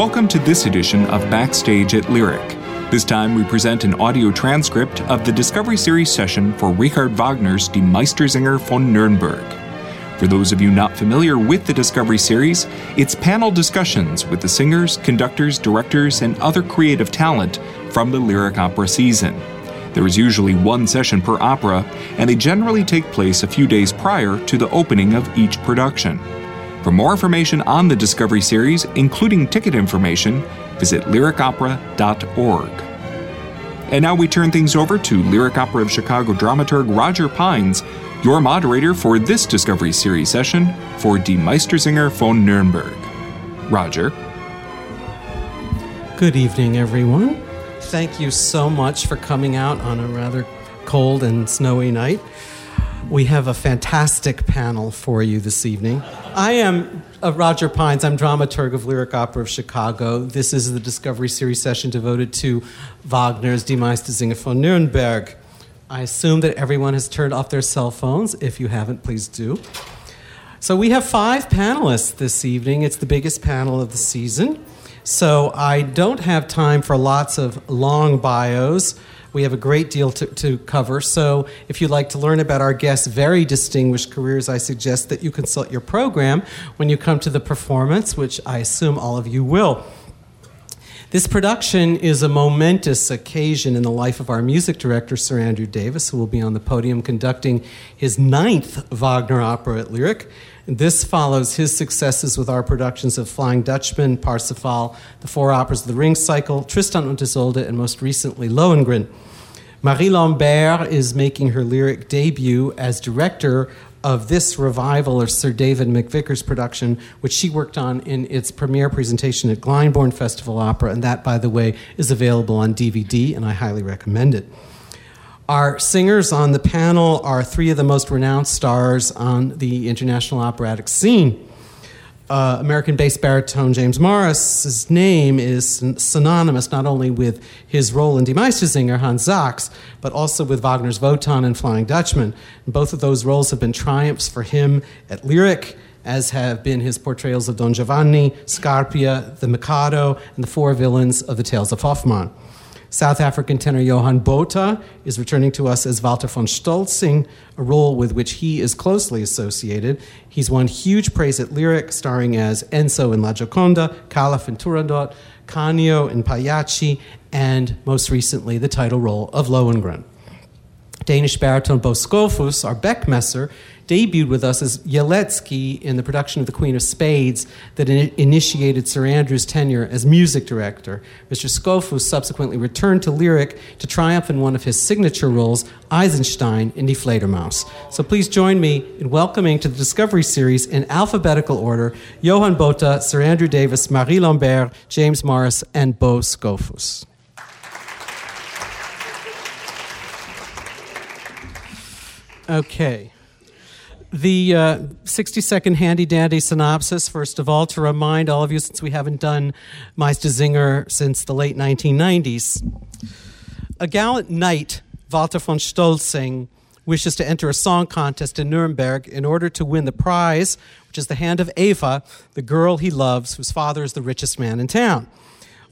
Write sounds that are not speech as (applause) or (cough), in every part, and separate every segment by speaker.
Speaker 1: Welcome to this edition of Backstage at Lyric. This time we present an audio transcript of the Discovery Series session for Richard Wagner's Die Meistersinger von Nürnberg. For those of you not familiar with the Discovery Series, it's panel discussions with the singers, conductors, directors, and other creative talent from the lyric opera season. There is usually one session per opera, and they generally take place a few days prior to the opening of each production. For more information on the Discovery Series, including ticket information, visit lyricopera.org. And now we turn things over to Lyric Opera of Chicago dramaturg Roger Pines, your moderator for this Discovery Series session for Die Meistersinger von Nürnberg. Roger.
Speaker 2: Good evening, everyone. Thank you so much for coming out on a rather cold and snowy night. We have a fantastic panel for you this evening. I am uh, Roger Pines. I'm dramaturg of Lyric Opera of Chicago. This is the Discovery Series session devoted to Wagner's Die Meistersinger von Nürnberg. I assume that everyone has turned off their cell phones. If you haven't, please do. So we have five panelists this evening. It's the biggest panel of the season. So I don't have time for lots of long bios. We have a great deal to, to cover. So if you'd like to learn about our guests' very distinguished careers, I suggest that you consult your program when you come to the performance, which I assume all of you will. This production is a momentous occasion in the life of our music director, Sir Andrew Davis, who will be on the podium conducting his ninth Wagner opera at Lyric. This follows his successes with our productions of Flying Dutchman, Parsifal, the four operas of the Ring Cycle, Tristan und Isolde, and most recently Lohengrin. Marie Lambert is making her lyric debut as director of this revival of Sir David McVicar's production, which she worked on in its premiere presentation at Glyndebourne Festival Opera, and that, by the way, is available on DVD, and I highly recommend it. Our singers on the panel are three of the most renowned stars on the international operatic scene uh, American bass baritone James Morris's name is synonymous not only with his role in Die Meistersinger, Hans Sachs, but also with Wagner's Wotan and Flying Dutchman. And both of those roles have been triumphs for him at Lyric, as have been his portrayals of Don Giovanni, Scarpia, the Mikado, and the four villains of the Tales of Hoffmann. South African tenor Johan Botha is returning to us as Walter von Stolzing, a role with which he is closely associated. He's won huge praise at Lyric, starring as Enzo in La Gioconda, Calaf in Turandot, Canio in Pagliacci, and most recently the title role of Lohengrin. Danish baritone Bo Skovhus, our Beckmesser, debuted with us as Yeletsky in the production of The Queen of Spades that in- initiated Sir Andrew's tenure as music director. Mr. Skovhus subsequently returned to Lyric to triumph in one of his signature roles, Eisenstein in Die Fledermaus. So please join me in welcoming to the Discovery Series in alphabetical order Johan Botha, Sir Andrew Davis, Marie Lambert, James Morris, and Bo Skovhus. Okay the uh, 60 second handy dandy synopsis, first of all, to remind all of you, since we haven't done Meistersinger since the late 1990s. A gallant knight, Walter von Stolzing, wishes to enter a song contest in Nuremberg in order to win the prize, which is the hand of Eva, the girl he loves, whose father is the richest man in town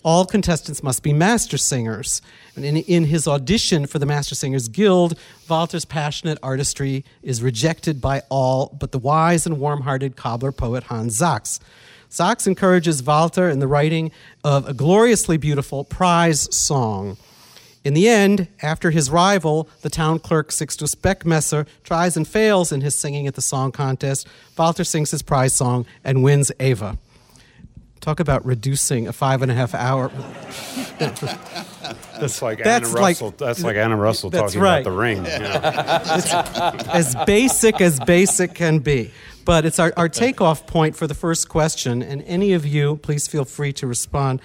Speaker 2: all contestants must be master singers. And in, in his audition for the Master Singers Guild, Walter's passionate artistry is rejected by all but the wise and warm hearted cobbler poet Hans Sachs. Sachs encourages Walter in the writing of a gloriously beautiful prize song. In the end, after his rival, the town clerk Sixtus Beckmesser, tries and fails in his singing at the song contest, Walter sings his prize song and wins Eva. Talk about reducing a five and a half hour. (laughs)
Speaker 3: that's like that's Anna Russell. Like, that's like Anna Russell talking right. about the ring.
Speaker 2: as basic as basic can be. But it's our, our takeoff point for the first question, and any of you, please feel free to respond.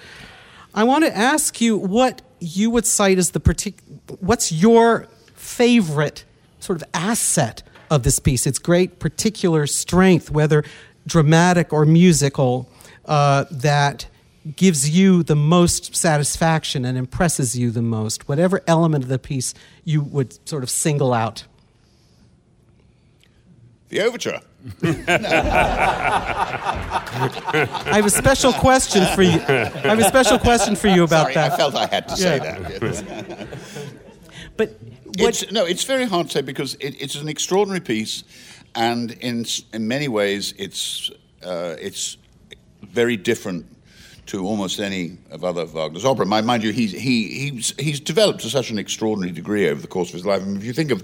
Speaker 2: I want to ask you what you would cite as the particular. What's your favorite sort of asset of this piece? Its great particular strength, whether dramatic or musical uh, that gives you the most satisfaction and impresses you the most, whatever element of the piece you would sort of single out?
Speaker 4: The overture.
Speaker 2: I have a special question for you. I have a special question for you about
Speaker 4: Sorry,
Speaker 2: that.
Speaker 4: I felt I had to say
Speaker 2: Yeah.
Speaker 4: that. (laughs)
Speaker 2: But
Speaker 4: It's, no, it's very hard to say because it, it's an extraordinary piece, and in in many ways, it's uh, it's very different to almost any of other Wagner's opera. Mind, you, he's he, he's he's developed to such an extraordinary degree over the course of his life. Mean, if you think of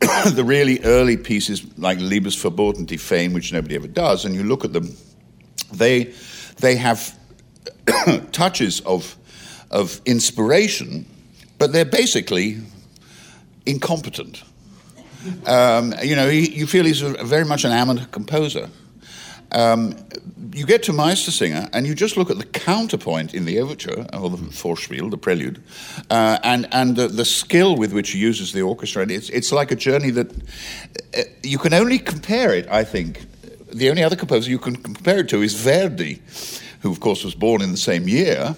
Speaker 4: (coughs) the really early pieces like Liebesverbot and Die Feen, which nobody ever does, and you look at them, they they have (coughs) touches of of inspiration, but they're basically incompetent. Um, you know, he, you feel he's a, very much an amateur composer. Um, you get to Meistersinger, and you just look at the counterpoint in the overture, or the Vorspiel, the prelude, uh, and and the, the skill with which he uses the orchestra. And it's it's like a journey that uh, you can only compare it. I think the only other composer you can compare it to is Verdi, who of course was born in the same year.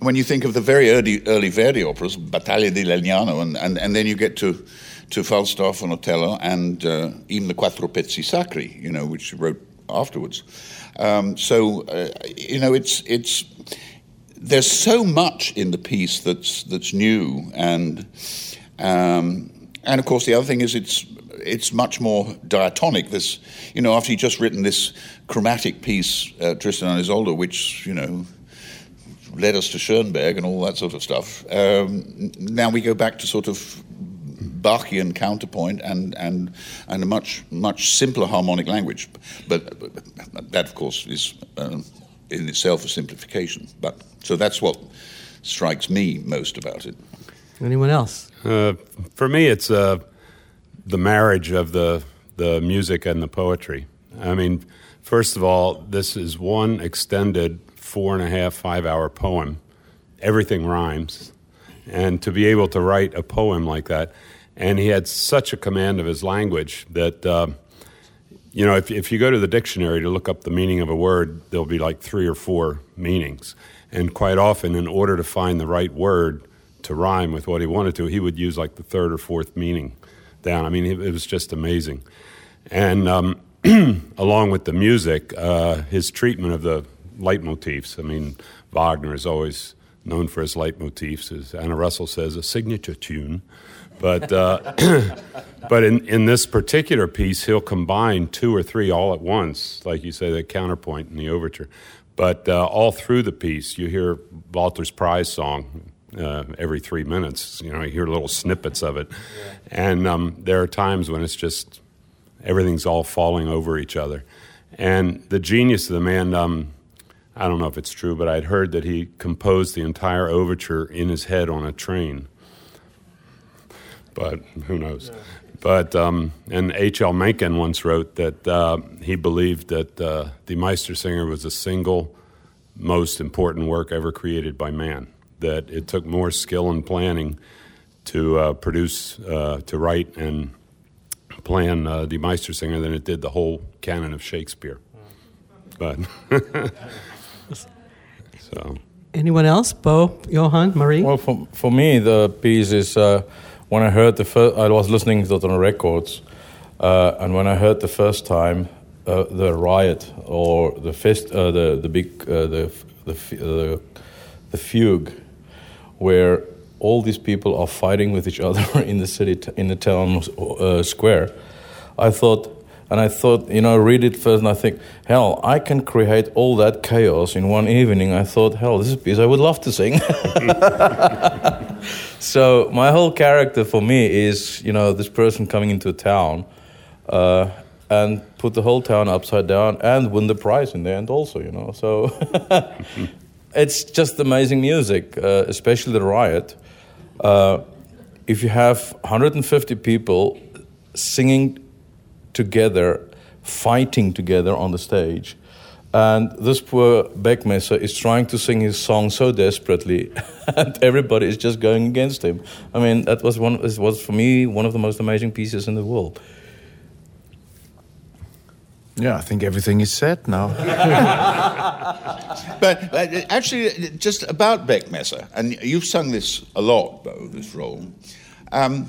Speaker 4: When you think of the very early early Verdi operas, Battaglia di Legnano, and, and, and then you get to to Falstaff and Otello and uh, even the Quattro Pezzi Sacri, you know, which wrote afterwards. Um, so uh, you know, it's it's there's so much in the piece that's that's new, and um, and of course the other thing is it's it's much more diatonic. This, you know, after he'd just written this chromatic piece, uh, Tristan and Isolde, which you know led us to Schoenberg and all that sort of stuff. Um, now we go back to sort of Bachian counterpoint and, and, and a much, much simpler harmonic language. But, but that, of course, is um, in itself a simplification. But So that's what strikes me most about it.
Speaker 2: anyone else?
Speaker 3: Uh, for me, it's uh, the marriage of the the music and the poetry. I mean, first of all, this is one extended four and a half, five hour poem. Everything rhymes, and to be able to write a poem like that, and he had such a command of his language that. Uh, you know, if, if you go to the dictionary to look up the meaning of a word, there'll be like three or four meanings. And quite often, in order to find the right word to rhyme with what he wanted to, he would use like the third or fourth meaning down. I mean, it, it was just amazing. And um, (clears throat) along with the music, uh, his treatment of the leitmotifs. I mean, Wagner is always known for his leitmotifs, as Anna Russell says, a signature tune. But uh, (coughs) but in, in this particular piece, he'll combine two or three all at once, like you say, the counterpoint in the overture. But uh, all through the piece, you hear Walter's Prize song uh, every three minutes. You know, you hear little snippets of it, and um, there are times when it's just everything's all falling over each other. And the genius of the man, um, I don't know if it's true, but I'd heard that he composed the entire overture in his head on a train but who knows? But um, and H.L. Mencken once wrote that uh, he believed that uh, the Meistersinger was the single most important work ever created by man. That it took more skill and planning to uh, produce, uh, to write, and plan uh, the Meistersinger than it did the whole canon of Shakespeare. But (laughs) so.
Speaker 2: Anyone else? Bo, Johan, Marie?
Speaker 5: Well, for, for me, the piece is uh, when I heard the first, I was listening to it on records, uh, and when I heard the first time uh, the riot or the fest, uh, the the big uh, the the the the fugue, where all these people are fighting with each other (laughs) in the city t- in the town uh, square, I thought. And I thought, you know, read it first, and I think, hell, I can create all that chaos in one evening. I thought, hell, this is piece I would love to sing. (laughs) so my whole character for me is, you know, this person coming into a town uh, and put the whole town upside down and win the prize in the end, also, you know. So (laughs) it's just amazing music, uh, especially the riot. Uh, if you have 150 people singing together, fighting together on the stage. And this poor Beckmesser is trying to sing his song so desperately, (laughs) and everybody is just going against him. I mean, that was one. It was for me one of the most amazing pieces in the world.
Speaker 6: Yeah, I think everything is said now. (laughs)
Speaker 4: But uh, actually, just about Beckmesser, and you've sung this a lot, Bo, this role. Um,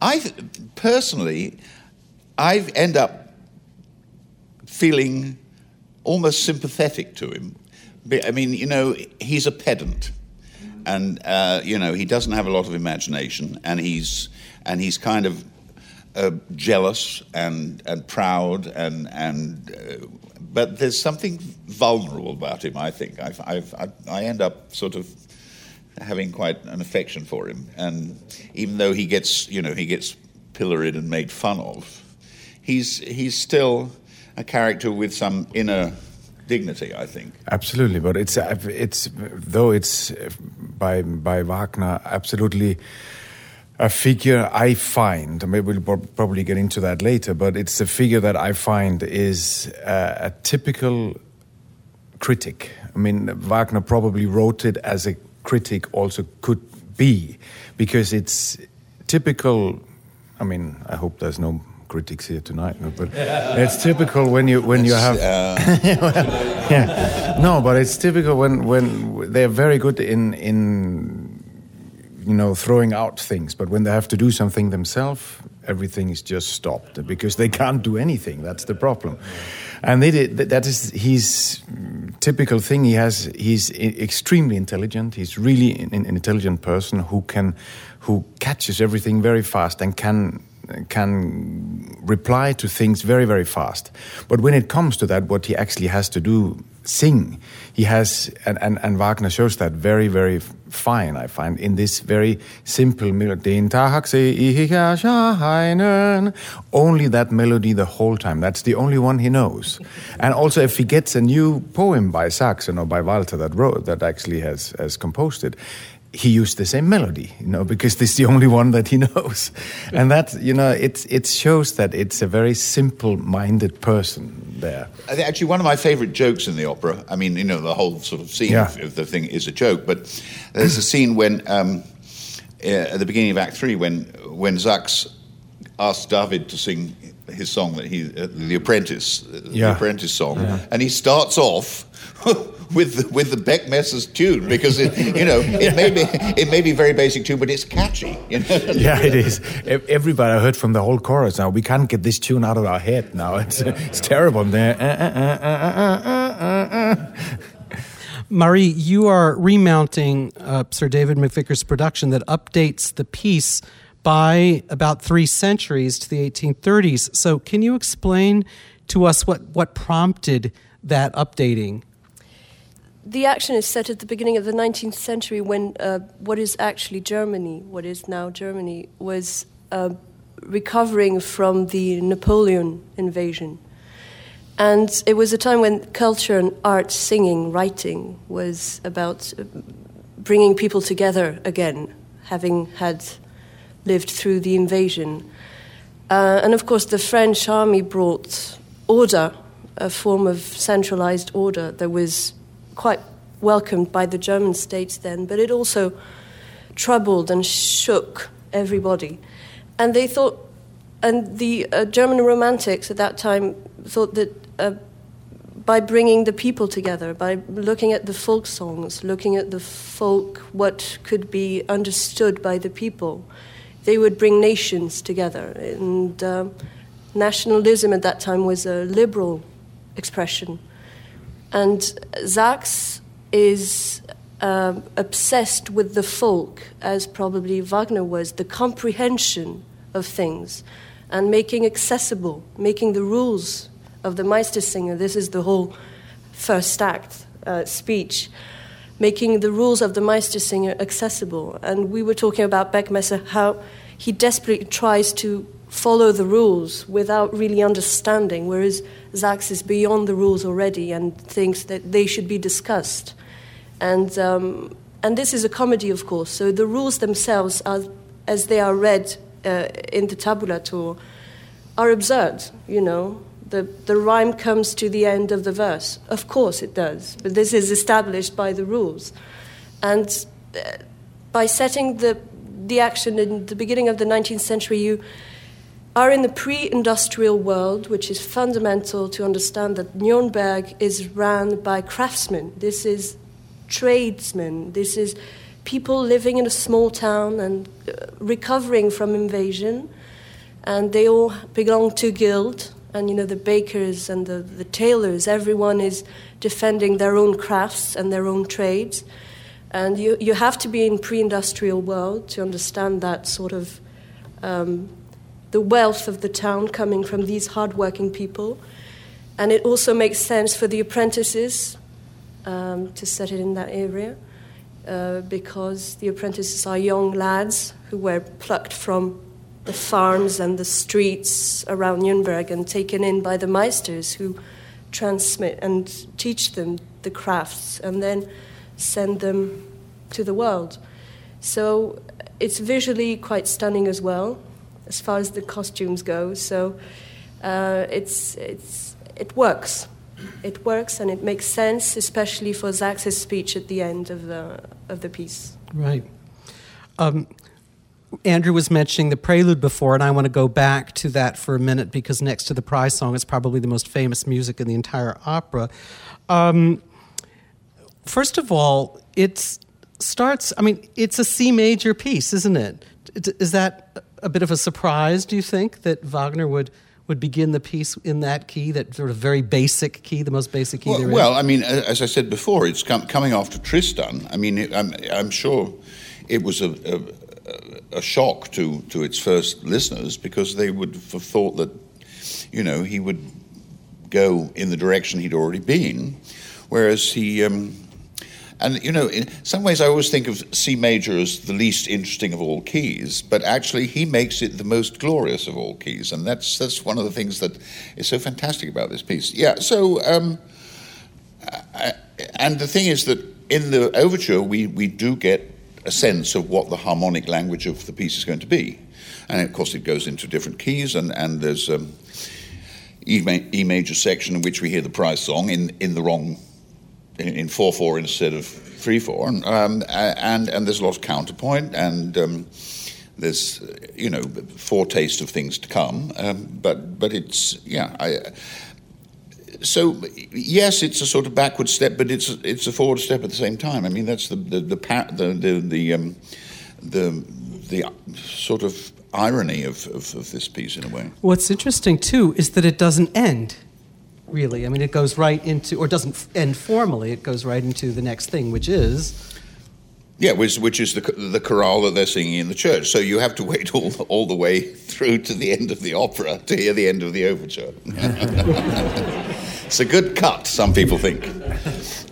Speaker 4: I th- personally, I end up feeling almost sympathetic to him. I mean, you know, he's a pedant, and uh, you know he doesn't have a lot of imagination, and he's and he's kind of uh, jealous and and proud and and. Uh, but there's something vulnerable about him. I think I've, I've, I, I end up sort of having quite an affection for him, and even though he gets, you know, he gets pilloried and made fun of, he's he's still a character with some inner dignity, I think.
Speaker 6: Absolutely, but it's it's though it's by by Wagner absolutely a figure I find. Maybe we'll probably get into that later, but it's a figure that I find is a, a typical critic. I mean, Wagner probably wrote it as a critic also could be, because it's typical. I mean, I hope there's no critics here tonight, no, but it's typical when you when you have (laughs) uh... yeah. no, but it's typical when when they're very good in in you know throwing out things, but when they have to do something themselves, everything is just stopped because they can't do anything. That's the problem. And they did, that is his typical thing. He has he's extremely intelligent. He's really an intelligent person who can who catches everything very fast and can can reply to things very, very fast. But when it comes to that, what he actually has to do, sing, he has, and, and, and Wagner shows that very, very fine, I find, in this very simple melody. Only that melody the whole time. That's the only one he knows. and also, if he gets a new poem by Saxon or by Walter that wrote, that actually has, has composed it, he used the same melody, you know, because this is the only one that he (laughs) knows, and that you know it it shows that it's a very simple-minded person there.
Speaker 4: Actually, one of my favorite jokes in the opera. I mean, you know, the whole sort of scene yeah. of the thing is a joke, but there's a scene when um, uh, at the beginning of Act Three when when Sachs asks David to sing his song that he uh, the apprentice uh, yeah. the apprentice song yeah. and he starts off (laughs) with the, with the Beckmesser's tune because it, you know it may be it may be very basic tune, but it's catchy. You know?
Speaker 6: yeah, it is. Everybody I heard from the whole chorus now. We can't get this tune out of our head now. It's it's terrible. There.
Speaker 2: Uh, uh, uh, Marie, you are remounting uh, Sir David McVicar's production that updates the piece by about three centuries to the 1830s. So, can you explain to us what, what prompted that updating?
Speaker 7: The action is set at the beginning of the 19th century when uh, what is actually Germany, what is now Germany, was uh, recovering from the Napoleon invasion. And it was a time when culture and art, singing, writing was about uh, bringing people together again, having had lived through the invasion. Uh, and of course, the French army brought order, a form of centralized order that was quite welcomed by the German states then, but it also troubled and shook everybody. And they thought, and the uh, German romantics at that time thought that uh, by bringing the people together, by looking at the folk songs, looking at the folk, what could be understood by the people, they would bring nations together. And uh, nationalism at that time was a liberal expression and Sachs is uh, obsessed with the folk, as probably Wagner was, the comprehension of things and making accessible, making the rules of the Meistersinger. This is the whole first act uh, speech, making the rules of the Meistersinger accessible. And we were talking about Beckmesser, how he desperately tries to follow the rules without really understanding, whereas Sachs is beyond the rules already and thinks that they should be discussed. And, um, and this is a comedy, of course, so the rules themselves, are, as they are read uh, in the tabulatur, are absurd, you know. The, the rhyme comes to the end of the verse. Of course it does, but this is established by the rules. And uh, by setting the, the action in the beginning of the 19th century, you are in the pre industrial world, which is fundamental to understand that Nuremberg is run by craftsmen. This is tradesmen. This is people living in a small town and uh, recovering from invasion. And they all belong to guild. and you know the bakers and the, the tailors everyone is defending their own crafts and their own trades and you, you have to be in pre-industrial world to understand that sort of um, the wealth of the town coming from these hardworking people and it also makes sense for the apprentices um, to set it in that area uh, because the apprentices are young lads who were plucked from the farms and the streets around Nuremberg and taken in by the meisters who transmit and teach them the crafts and then send them to the world. So it's visually quite stunning as well, as far as the costumes go. So uh, it's, it's, it works. It works and it makes sense, especially for Sachs's speech at the end of the, of the piece.
Speaker 2: Right. Um, Andrew was mentioning the prelude before, and I want to go back to that for a minute because next to the prize song, it's probably the most famous music in the entire opera. Um, first of all, it starts, I mean, it's a C major piece, isn't it? Is that a bit of a surprise, do you think, that Wagner would? Would begin the piece in that key, that sort of very basic key, the most basic key
Speaker 4: well,
Speaker 2: there
Speaker 4: well? I mean, as I said before, it's com- coming after Tristan. I mean, I'm, I'm sure it was a, a a shock to, to its first listeners because they would have thought that, you know, he would go in the direction he'd already been, whereas he. Um, and you know, in some ways, I always think of C major as the least interesting of all keys, but actually, he makes it the most glorious of all keys, and that's that's one of the things that is so fantastic about this piece. Yeah. So, um, I, and the thing is that in the overture, we we do get a sense of what the harmonic language of the piece is going to be. And of course, it goes into different keys, and, and there's um, e, major section in which we hear the prize song in, in the wrong, in 4 4 instead of 3 4. And, um, and, and there's a lot of counterpoint, and um, there's, you know, foretaste of things to come. Um, but, but it's, yeah, I so yes, it's a sort of backward step, but it's it's a forward step at the same time. I mean, that's the the the the the, the, um, the, the sort of irony of, of, of this piece in a way.
Speaker 2: What's interesting too is that it doesn't end. Really, I mean, it goes right into, or doesn't end formally. It goes right into the next thing, which is
Speaker 4: yeah, which, which is the, the chorale that they're singing in the church. So you have to wait all, all the way through to the end of the opera to hear the end of the overture. (laughs) it's a good cut, some people think.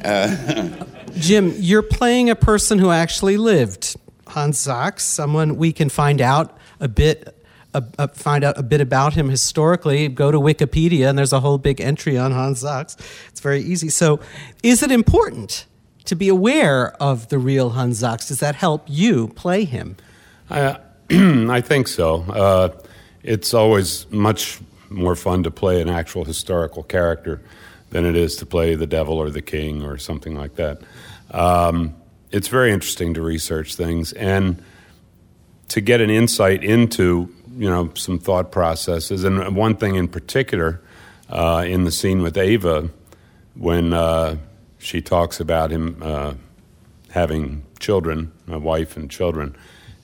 Speaker 2: Uh, Jim, you're playing a person who actually lived. Hans Sachs, someone we can find out a bit. Uh, uh, find out a bit about him historically. Go to Wikipedia, and there's a whole big entry on Hans Sachs. It's very easy. So, is it important to be aware of the real Hans Sachs? Does that help you play him?
Speaker 3: I, (clears throat) I think so. Uh, it's always much more fun to play an actual historical character than it is to play the devil or the king or something like that. Um, it's very interesting to research things and to get an insight into you know some thought processes. And one thing in particular, uh, in the scene with Ava when uh, she talks about him uh, having children, a wife and children.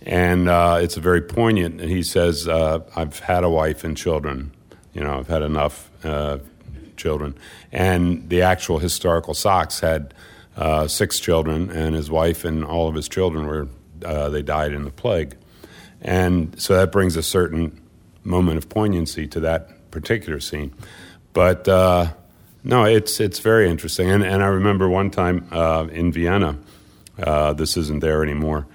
Speaker 3: And uh, it's very poignant. And he says, uh, I've had a wife and children. You know, I've had enough uh, children. And the actual historical Sachs had six children, and his wife and all of his children were, they died in the plague. And so that brings a certain moment of poignancy to that particular scene. But no, it's it's very interesting, and and I remember one time uh, in Vienna. Uh, this isn't there anymore,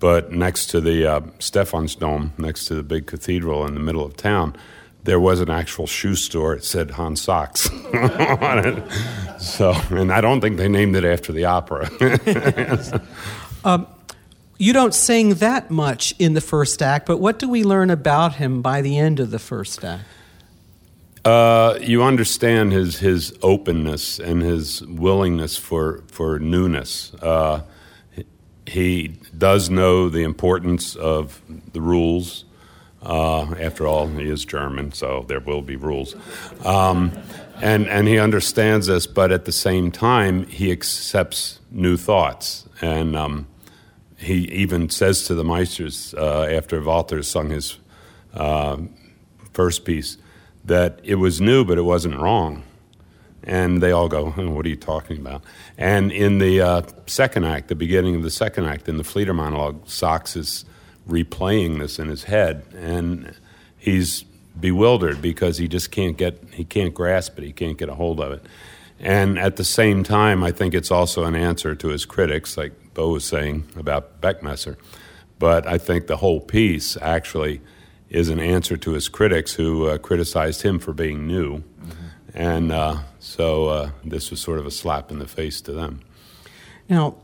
Speaker 3: but next to the uh, Stephansdom, next to the big cathedral in the middle of town, there was an actual shoe store. It said Hans Sachs (laughs) on it. So, and I don't think they named it after the opera. (laughs) (laughs)
Speaker 2: um, you don't sing that much in the first act, but what do we learn about him by the end of the first act?
Speaker 3: Uh, you understand his his openness and his willingness for for newness. Uh, he does know the importance of the rules. Uh, after all, he is German, so there will be rules. Um, and and he understands this, but at the same time, he accepts new thoughts. And um, he even says to the Meisters uh, after Walter sung his uh, first piece that it was new, but it wasn't wrong. And they all go, What are you talking about? And in the uh, second act, the beginning of the second act, in the Flieder monologue, Sachs is replaying this in his head. And he's bewildered because he just can't get, he can't grasp it, he can't get a hold of it. And at the same time, I think it's also an answer to his critics, like Bo was saying about Beckmesser. But I think the whole piece actually is an answer to his critics who uh, criticized him for being new. Mm-hmm. And uh, so uh, this was sort of a slap in the face to them.
Speaker 2: Now,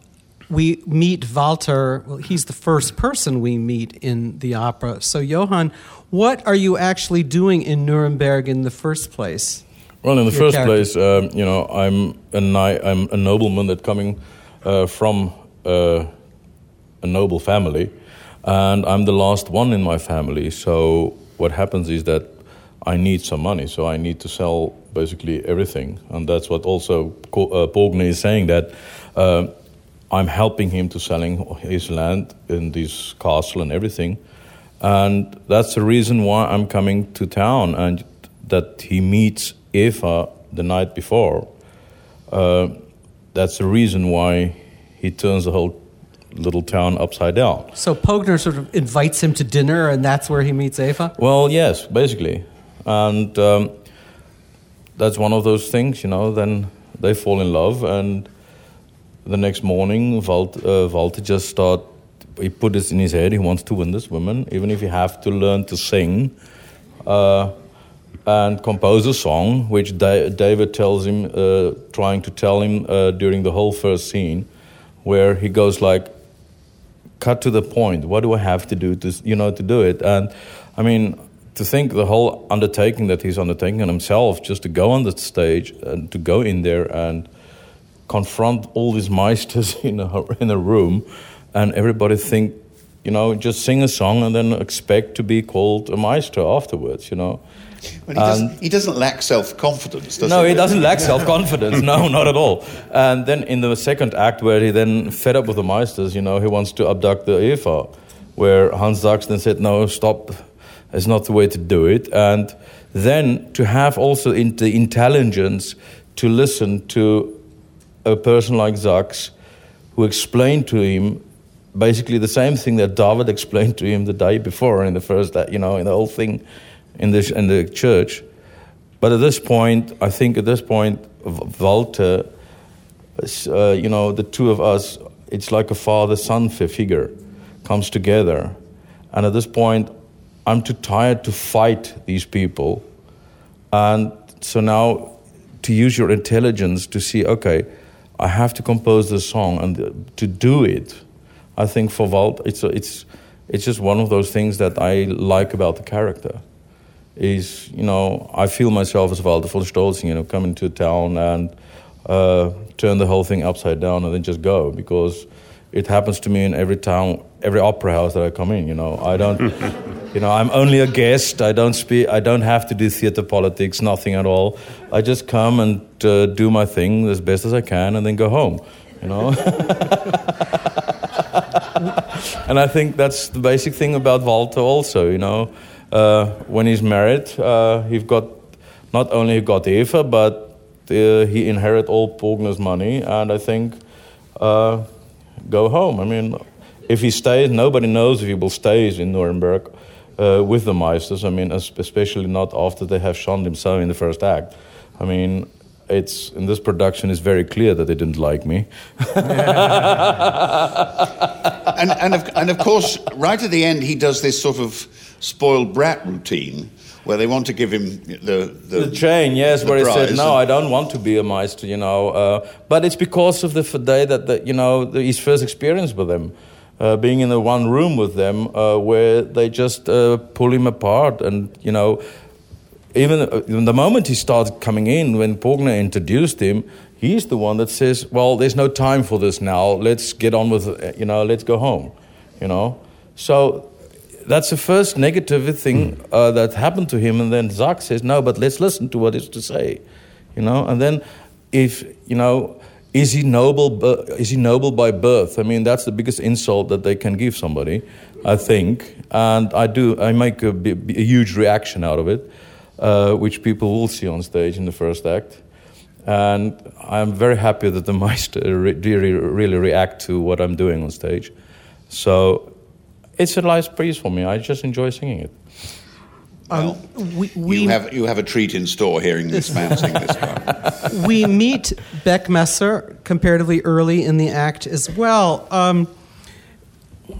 Speaker 2: we meet Walter, well, he's the first person we meet in the opera. So, Johan, what are you actually doing in Nuremberg in the first place?
Speaker 5: Well, in the first character? place, um, you know, I'm a, ni- I'm a nobleman that coming uh, from a noble family, and I'm the last one in my family. So what happens is that I need some money, so I need to sell basically everything, and that's what also uh, is saying that uh, I'm helping him to selling his land in this castle and everything, and that's the reason why I'm coming to town and that he meets Eva the night before. Uh, that's the reason why he turns the whole little town upside down.
Speaker 2: So Pogner sort of invites him to dinner, and that's where he meets Eva.
Speaker 5: Well, yes, basically, and um, that's one of those things. You know, then they fall in love, and the next morning, Walt, uh, Walter just start. He put this in his head. He wants to win this woman, even if he have to learn to sing. Uh, and compose a song, which David tells him, uh, trying to tell him uh, during the whole first scene, where he goes like, cut to the point. What do I have to do to you know to do it? And I mean, to think the whole undertaking that he's undertaking himself, just to go on the stage and to go in there and confront all these meisters (laughs) in a in a room, and everybody think, you know, just sing a song and then expect to be called a meister afterwards. You know.
Speaker 4: Well, he, doesn't, he, doesn't, lack self confidence, does
Speaker 5: no,
Speaker 4: he?
Speaker 5: he doesn't lack (laughs) self confidence. No, not at all. And then in the second act, where he then fed up with the Meisters, you know, he wants to abduct the Eva, where Hans Sachs then said, no, stop, it's not the way to do it. And then to have also in the intelligence to listen to a person like Sachs who explained to him basically the same thing that David explained to him the day before in the first, you know, in the whole thing in the, in the church. But at this point, I think at this point, Walter, uh, you know, the two of us, it's like a father son figure comes together. And at this point, I'm too tired to fight these people. And so now to use your intelligence to see, okay, I have to compose this song and to do it. I think for Walt, it's, it's, it's just one of those things that I like about the character is, you know, I feel myself as Walter von Stolz, you know, coming to town and uh, turn the whole thing upside down and then just go because it happens to me in every town, every opera house that I come in. You know, I don't, (laughs) you know, I'm only a guest. I don't speak. I don't have to do theater politics, nothing at all. I just come and uh, do my thing as best as I can, and then go home. You know. (laughs) and I think that's the basic thing about Walter, also. You know, when he's married, uh, he got not only he got Eva, but uh, he inherit all Pogner's money, and I think uh, go home. I mean, if he stays, nobody knows if he will stay in Nuremberg uh, with the Meisters. I mean, especially not after they have shunned him so in the first act. I mean, it's in this production it's very clear that they didn't like me. (laughs)
Speaker 4: and, and, of, and of course, right at the end, he does this sort of spoiled brat routine where they want to give him the the,
Speaker 5: the chain, yes, the where he said, "No, I don't want to be a meister," you know. Uh, but it's because of the day that the, you know the, his first experience with them, uh, being in the one room with them, uh, where they just uh, pull him apart, and you know, even, even the moment he started coming in, when Pogner introduced him, he's the one that says, "Well, there's no time for this now. Let's get on with it. You know, let's go home." You know, so that's the first negative thing mm. uh, that happened to him. And then Sachs says, no, but let's listen to what is to say, you know. And then, if you know, is he noble? Is he noble by birth? I mean, that's the biggest insult that they can give somebody, I think. And I do. I make a, a huge reaction out of it. uh, which people will see on stage in the first act. And I'm very happy that the (laughs) Meister really, really react to what I'm doing on stage. So it's a nice piece for me. I just enjoy singing it.
Speaker 4: Well,
Speaker 2: we, we,
Speaker 4: you have you have a treat in store hearing this man sing this one. (laughs)
Speaker 2: we meet Beckmesser comparatively early in the act as well. Um,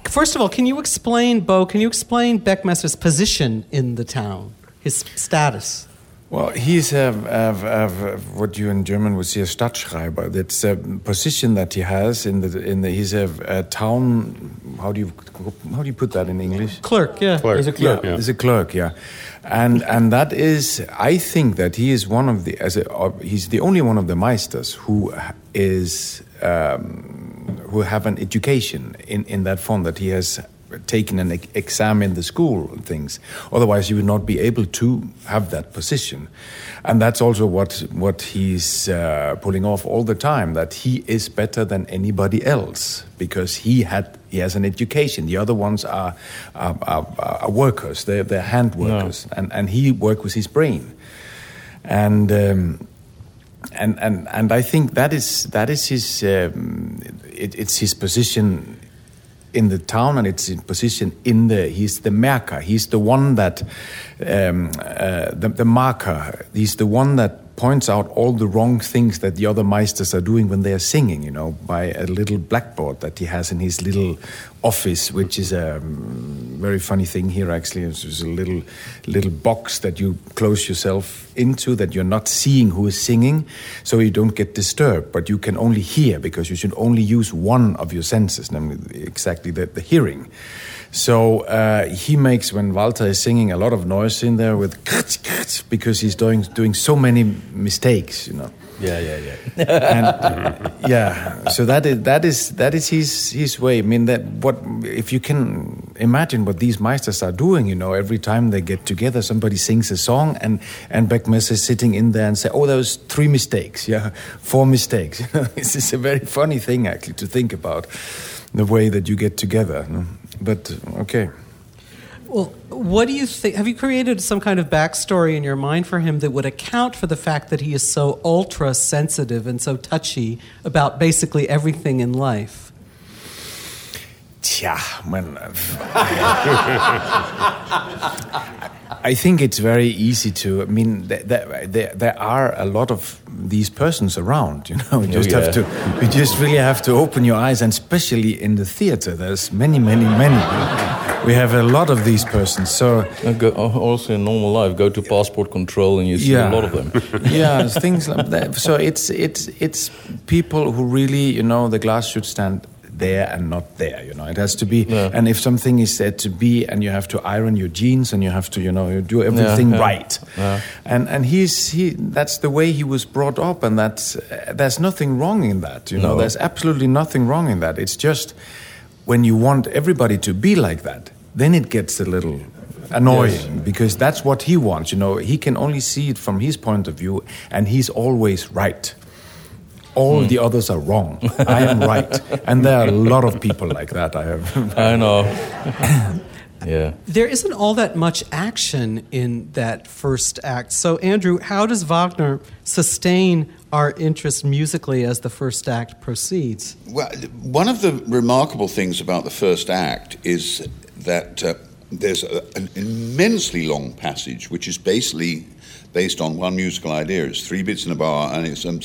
Speaker 2: first of all, can you explain, Bo? Can you explain Beckmesser's position in the town, his status?
Speaker 6: Well, he's a, a, a, what you in German would say a Stadtschreiber. That's a position that he has in the in the. He's a, a town. How do you how do you put that in English?
Speaker 2: Clerk, yeah.
Speaker 3: Clerk.
Speaker 6: He's a clerk.
Speaker 3: Yeah.
Speaker 6: He's a clerk, yeah, and and that is. I think that he is one of the as a, uh, he's the only one of the meisters who is um, who have an education in in that form that he has taken and examined the school and things. Otherwise, you would not be able to have that position. And that's also what what he's uh, pulling off all the time. That he is better than anybody else because he had he has an education. The other ones are are, are, are workers. They're they're hand workers, and and he works with his brain. And. Um, and, and and I think that is that is his um, it, it's his position in the town and it's in position in the he's the marker. He's the one that um, uh, the, the marker. He's the one that points out all the wrong things that the other meisters are doing when they are singing you know by a little blackboard that he has in his little office which is a um, very funny thing here actually. It's a little little box that you close yourself into that you're not seeing who is singing so you don't get disturbed. But you can only hear because you should only use one of your senses namely exactly the, the hearing so uh, he makes when Walter is singing a lot of noise in there with because he's doing doing so many mistakes, you know.
Speaker 5: Yeah, yeah, yeah. (laughs)
Speaker 6: And yeah, so that is that is that is his his way. I mean that what if you can imagine what these meisters are doing, you know, every time they get together, somebody sings a song and and Beckmesser is sitting in there and say, oh, those three mistakes, yeah, four mistakes. (laughs) You know, this is a very funny thing actually to think about the way that you get together. no? But okay.
Speaker 2: Well, what do you think? Have you created some kind of backstory in your mind for him that would account for the fact that he is so ultra sensitive and so touchy about basically everything in life?
Speaker 6: Tja, man. I think it's very easy to. I mean, there, there, there, are a lot of these persons around. You know, you oh, just
Speaker 5: yeah.
Speaker 6: have to. You just really have to open your eyes, and especially in the theater, there's many, many, many. We have a lot of these persons. So
Speaker 5: go, oh, also in normal life, go to passport control and you see
Speaker 6: Yeah.
Speaker 5: a lot of them. (laughs)
Speaker 6: yeah, things like that. So it's it's it's people who really, you know, the glass should stand there and not there. You know, it has to be.
Speaker 5: Yeah.
Speaker 6: And if something is said to be, and you have to iron your jeans, and you have to, you know, you do everything
Speaker 5: yeah.
Speaker 6: right.
Speaker 5: Yeah.
Speaker 6: And and he's he. That's the way he was brought up, and that's uh, there's nothing wrong in that. You know,
Speaker 5: No.
Speaker 6: there's absolutely nothing wrong in that. It's just when you want everybody to be like that, then it gets a little annoying because that's what he wants. You know, he can only see it from his point of view, and he's always right. All the others are wrong. I am right, and there are a lot of people like that. I have.
Speaker 5: I know. (laughs) yeah.
Speaker 2: There isn't all that much action in that first act. So, Andrew, how does Wagner sustain our interest musically as the first act proceeds?
Speaker 4: Well, one of the remarkable things about the first act is that uh, there's a, an immensely long passage, which is basically based on one musical idea. It's three bits in a bar, and it's, um,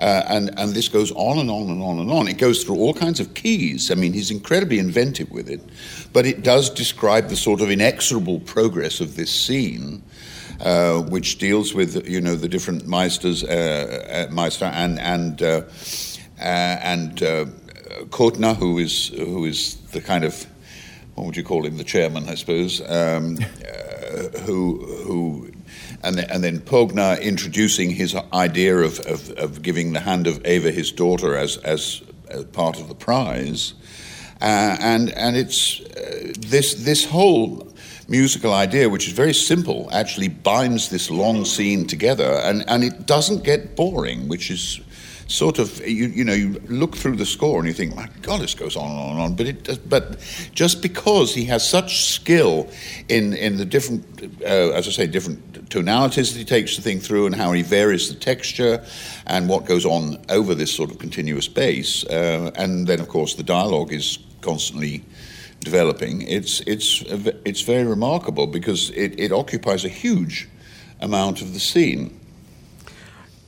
Speaker 4: uh, and and this goes on and on and on and on. It goes through all kinds of keys. I mean, he's incredibly inventive with it, but it does describe the sort of inexorable progress of this scene uh, which deals with you know the different meisters, uh, uh, Meister and and uh, uh, and Kothner, who is who is the kind of what would you call him, the chairman, I suppose, um, (laughs) uh, who who. And then, and then Pogner introducing his idea of, of, of giving the hand of Ava, his daughter, as, as, as part of the prize. Uh, and and it's uh, this this whole musical idea, which is very simple, actually binds this long scene together, and, and it doesn't get boring, which is sort of you, you know you look through the score and you think, my God, this goes on and on and on. But it but just because he has such skill in in the different, uh, as I say, different tonalities that he takes the thing through and how he varies the texture and what goes on over this sort of continuous bass, uh, and then of course the dialogue is constantly developing. It's it's it's very remarkable because it, it occupies a huge amount of the scene.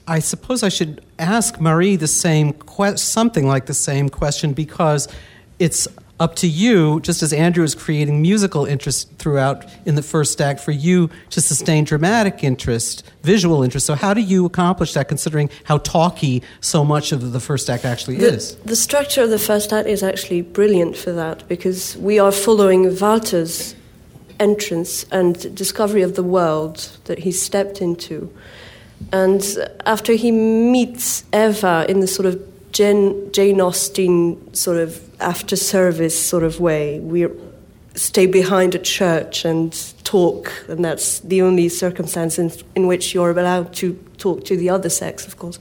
Speaker 2: I suppose I should ask Marie the same que- something like the same question because it's up to you, just as Andrew is creating musical interest throughout in the first act, for you to sustain dramatic interest, visual interest. So, how do you accomplish that, considering how talky so much of the first act actually
Speaker 7: the,
Speaker 2: is?
Speaker 7: The structure of the first act is actually brilliant for that because we are following Walter's entrance and discovery of the world that he stepped into. And after he meets Eva in the sort of Jane, Jane Austen sort of after service sort of way, we stay behind a church and talk, and that's the only circumstance in, in which you're allowed to talk to the other sex, of course.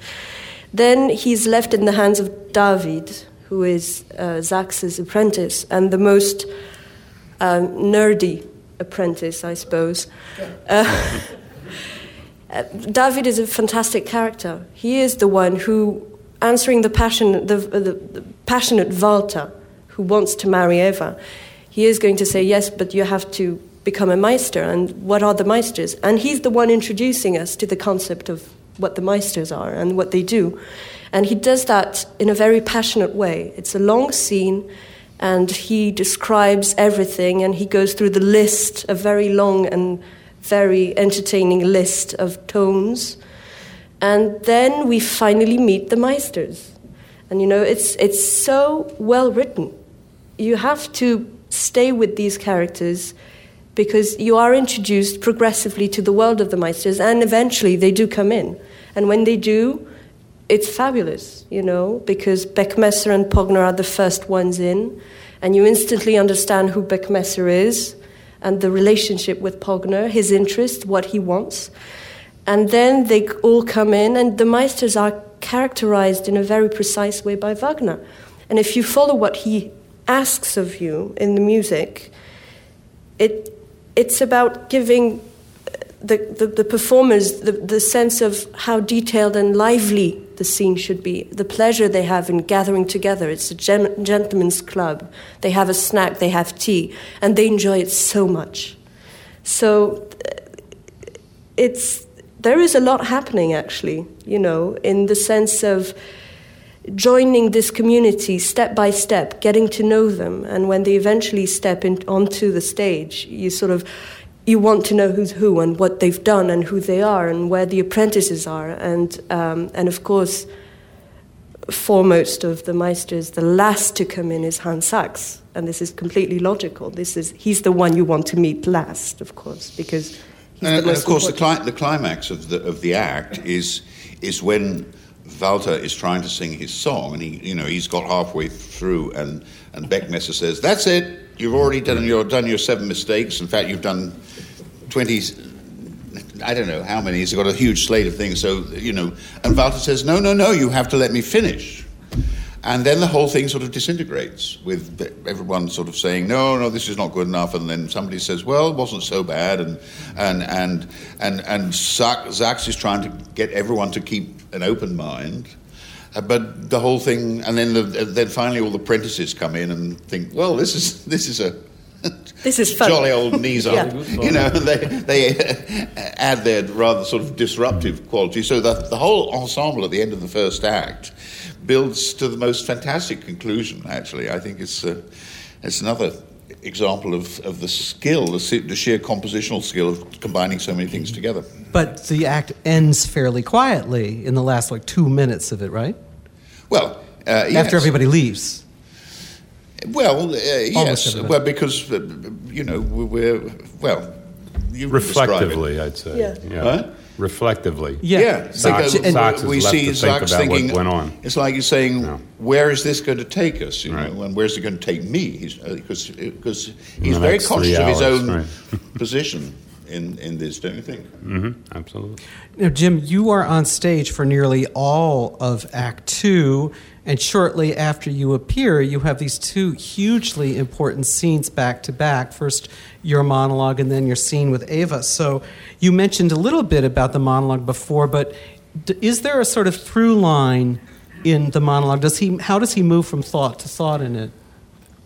Speaker 7: Then he's left in the hands of David, who is uh, Sachs's apprentice and the most um, nerdy apprentice, I suppose. Uh, (laughs) David is a fantastic character. He is the one who, answering the, passion, the, the, the passionate Walter, who wants to marry Eva, he is going to say, Yes, but you have to become a Meister. And what are the Meisters? And he's the one introducing us to the concept of what the Meisters are and what they do. And he does that in a very passionate way. It's a long scene, and he describes everything, and he goes through the list, a very long and very entertaining list of tones. And then we finally meet the Meisters. And you know, it's, it's so well written. You have to stay with these characters because you are introduced progressively to the world of the Meisters, and eventually they do come in. And when they do, it's fabulous, you know, because Beckmesser and Pogner are the first ones in, and you instantly understand who Beckmesser is and the relationship with Pogner, his interest, what he wants. And then they all come in, and the Meisters are characterized in a very precise way by Wagner. And if you follow what he asks of you in the music, it, it's about giving the, the, the performers the, the sense of how detailed and lively the scene should be, the pleasure they have in gathering together. It's a gen- gentleman's club. They have a snack, they have tea, and they enjoy it so much. So uh, it's there is a lot happening actually, you know, in the sense of joining this community step by step, getting to know them, and when they eventually step in, onto the stage, you sort of you want to know who's who and what they've done and who they are and where the apprentices are. And, um, and of course, foremost of the Meisters, the last to come in is Hans Sachs. And this is completely logical. This is, he's the one you want to meet last, of course, because
Speaker 4: and, and of course, the, cli- the, climax of the, of the act is, is when Walter is trying to sing his song, and he, you know, he's got halfway through, and, and Beckmesser says, "That's it. You've already done your done your seven mistakes. In fact, you've done 20, I don't know how many. He's got a huge slate of things. So, you know, and Walter says, no, no, no, you have to let me finish. And then the whole thing sort of disintegrates with everyone sort of saying, no, no, this is not good enough. And then somebody says, well, it wasn't so bad. And, and, and, and, and Sachs is trying to get everyone to keep an open mind. Uh, but the whole thing, and then, the, then finally all the apprentices come in and think, well, this is, this is a (laughs)
Speaker 7: this is fun.
Speaker 4: Jolly old knees yeah. You know, they, they add their rather sort of disruptive quality. So the, the whole ensemble at the end of the first act builds to the most fantastic conclusion, actually. I think it's, uh, it's another example of, of the skill, the, the, sheer compositional skill of combining so many things together.
Speaker 2: But the act ends fairly quietly in the last like two minutes of it, right?
Speaker 4: Well, uh, yes.
Speaker 2: after everybody leaves.
Speaker 4: Well, uh, yes. Well, because uh, you know we're well. You
Speaker 3: Reflectively, I'd say.
Speaker 7: Yeah.
Speaker 3: yeah. Huh? Reflectively.
Speaker 4: Yeah. yeah.
Speaker 3: Sachs,
Speaker 4: because
Speaker 3: Sachs
Speaker 4: we see Sachs thinking,
Speaker 3: what went on.
Speaker 4: It's like he's saying, no. "Where is this going to take us? You
Speaker 3: right.
Speaker 4: know, and where's it going to take me?" Because uh, because he's very conscious of his own right. (laughs) position in, in this, don't you think?
Speaker 3: hmm Absolutely.
Speaker 2: Now, Jim, you are on stage for nearly all of Act Two, and shortly after you appear, you have these two hugely important scenes back to back. First, your monologue, and then your scene with Eva. So, you mentioned a little bit about the monologue before, but is there a sort of through line in the monologue? Does he? How does he move from thought to thought in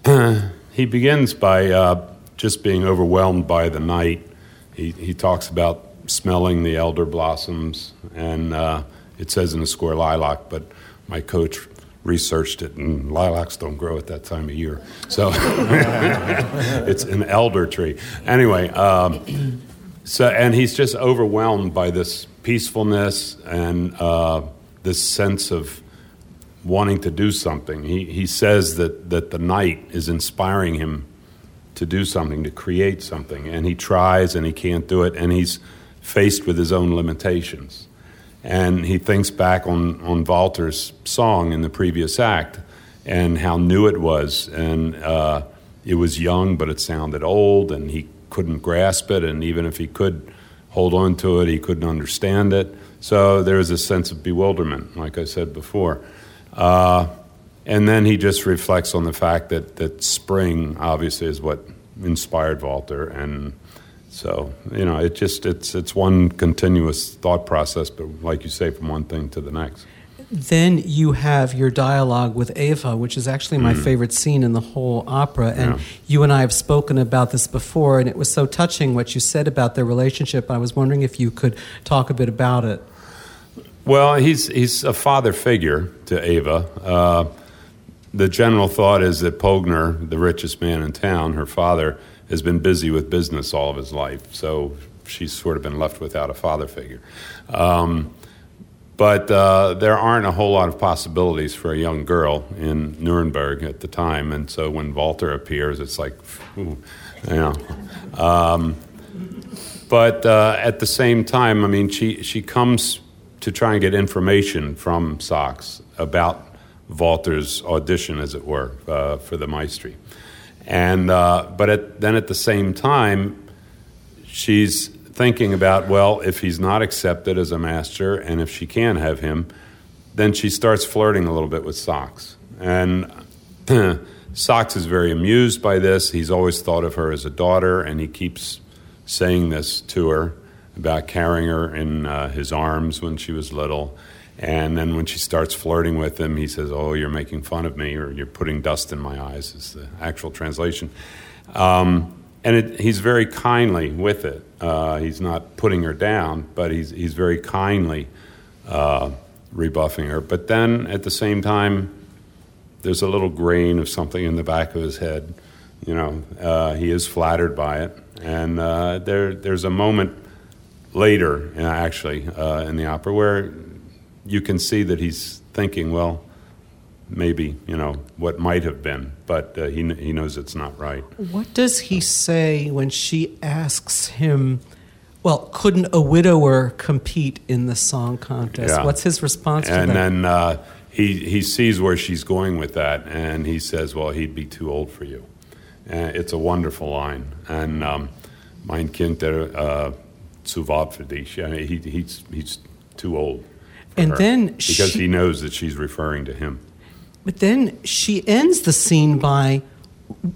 Speaker 2: it? (clears throat)
Speaker 3: He begins by uh, just being overwhelmed by the night. He, he talks about smelling the elder blossoms, and uh, it says in the score lilac, but my coach researched it, and lilacs don't grow at that time of year. So (laughs) it's an elder tree. Anyway, um, so and he's just overwhelmed by this peacefulness and uh, this sense of wanting to do something. He, he says that, that the night is inspiring him to do something, to create something, and he tries and he can't do it, and he's faced with his own limitations. And he thinks back on, on Walter's song in the previous act and how new it was, and uh, it was young, but it sounded old, and he couldn't grasp it, and even if he could hold on to it, he couldn't understand it. So there was a sense of bewilderment, like I said before. Uh, and then he just reflects on the fact that, that spring obviously is what inspired Walter, and so you know it just it's it's one continuous thought process, but like you say, from one thing to the next.
Speaker 2: Then you have your dialogue with Eva, which is actually my favorite scene in the whole opera. And
Speaker 3: Yeah.
Speaker 2: you and I have spoken about this before, and it was so touching what you said about their relationship. I was wondering if you could talk a bit about it.
Speaker 3: Well, he's he's a father figure to Eva. Uh, the general thought is that Pogner, the richest man in town, her father, has been busy with business all of his life, so she's sort of been left without a father figure. Um, but uh, there aren't a whole lot of possibilities for a young girl in Nuremberg at the time, and so when Walter appears, it's like, ooh, you know. Um, but uh, at the same time, I mean, she, she comes to try and get information from Sachs about Walter's audition, as it were, uh, for the Maestri. And, uh, but at, then at the same time, she's thinking about, well, if he's not accepted as a master and if she can have him, then she starts flirting a little bit with Sachs. And (clears throat) Sachs is very amused by this. He's always thought of her as a daughter, and he keeps saying this to her about carrying her in uh, his arms when she was little. And then when she starts flirting with him, he says, Oh, you're making fun of me, or you're putting dust in my eyes, is the actual translation. Um, and it, he's very kindly with it. Uh, he's not putting her down, but he's, he's very kindly uh, rebuffing her. But then at the same time, there's a little grain of something in the back of his head. You know, uh, he is flattered by it. And uh, there, there's a moment later, uh, actually, uh, in the opera where you can see that he's thinking, well, maybe, you know, what might have been, but uh, he, he knows it's not right.
Speaker 2: What does he say when she asks him, well, couldn't a widower compete in the song contest?
Speaker 3: Yeah.
Speaker 2: What's his response to that?
Speaker 3: And then uh, he, he sees where she's going with that, and he says, well, he'd be too old for you. And it's a wonderful line. And um, mein Kind, der uh, zu weit für dich. He, he's, he's too old.
Speaker 2: And then
Speaker 3: because
Speaker 2: she-
Speaker 3: he knows that she's referring to him.
Speaker 2: But then she ends the scene by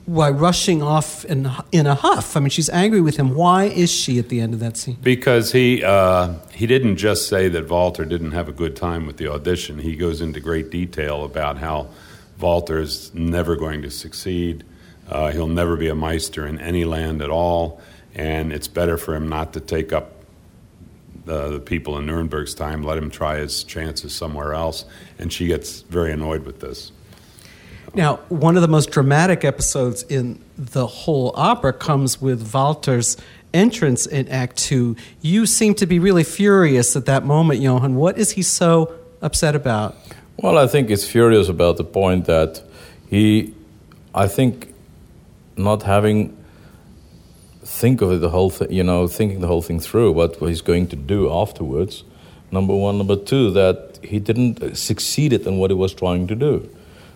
Speaker 2: by rushing off in, in a huff. I mean, she's angry with him. Why is she at the end of that scene?
Speaker 3: Because he uh, he didn't just say that Walter didn't have a good time with the audition. He goes into great detail about how Walter is never going to succeed. Uh, he'll never be a Meister in any land at all, and it's better for him not to take up the, the people in Nuremberg's time. Let him try his chances somewhere else. And she gets very annoyed with this.
Speaker 2: Now, one of the most dramatic episodes in the whole opera comes with Walter's entrance in Act Two. You seem to be really furious at that moment, Johann. What is he so upset about?
Speaker 5: Well, I think it's furious about the point that he, I think, not having think of it the whole thing, you know, thinking the whole thing through, what he's going to do afterwards. Number one, number two, that he didn't succeed in what he was trying to do,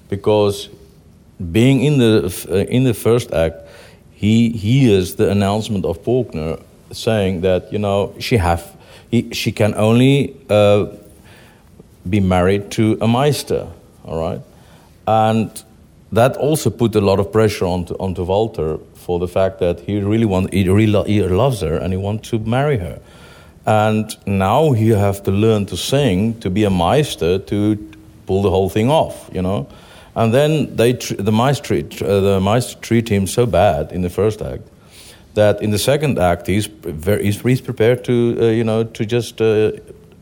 Speaker 5: because being in the uh, in the first act, he hears the announcement of Pogner saying that you know she have he, she can only uh, be married to a meister, all right, and that also put a lot of pressure onto onto Walter for the fact that he really want he really he loves her and he wants to marry her, and now you have to learn to sing to be a meister to pull the whole thing off, you know. And then they the treat uh, the mice treat him so bad in the first act that in the second act he's very, he's prepared to uh, you know to just uh,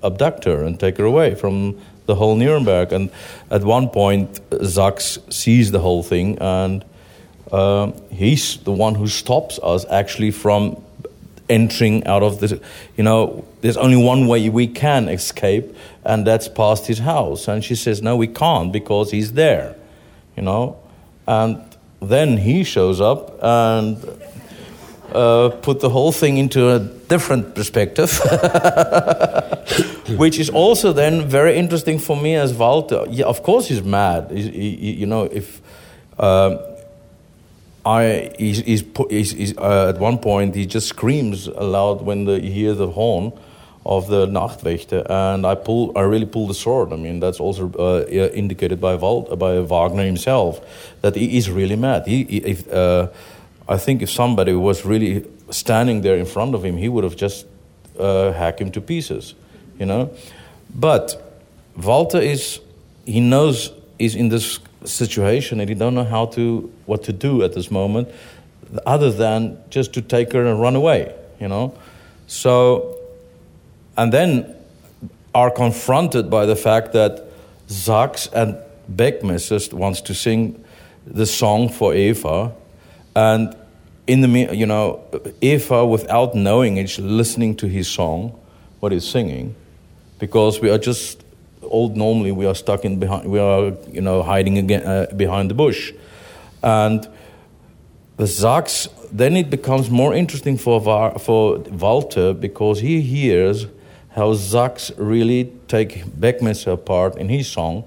Speaker 5: abduct her and take her away from the whole Nuremberg. And at one point, Sachs sees the whole thing, and uh, he's the one who stops us actually from entering out of this. You know, there's only one way we can escape, and that's past his house. And she says, No, we can't because he's there, you know. And then he shows up and uh, put the whole thing into a different perspective, (laughs) which is also then very interesting for me as Walter. Yeah, of course he's mad. He's, he, you know, if uh, I, he's, he's, he's, he's uh, at one point he just screams aloud when the, he hears the horn of the Nachtwächter, and I pull, I really pull the sword. I mean, that's also uh, indicated by Walt, by Wagner himself, that he is really mad. He, he if, uh, I think if somebody was really standing there in front of him, he would have just uh, hacked him to pieces, you know. But Walter is, he knows is in this situation and he don't know how to what to do at this moment, other than just to take her and run away, you know. So and then are confronted by the fact that Sachs and Beckmesser wants to sing the song for Eva, and in the you know Eva, without knowing it, listening to his song, what he's singing, because we are just old. Normally, we are stuck in behind. We are you know hiding again uh, behind the bush, and the Sachs. Then it becomes more interesting for for Walter because he hears how Sachs really take Beckmesser apart in his song,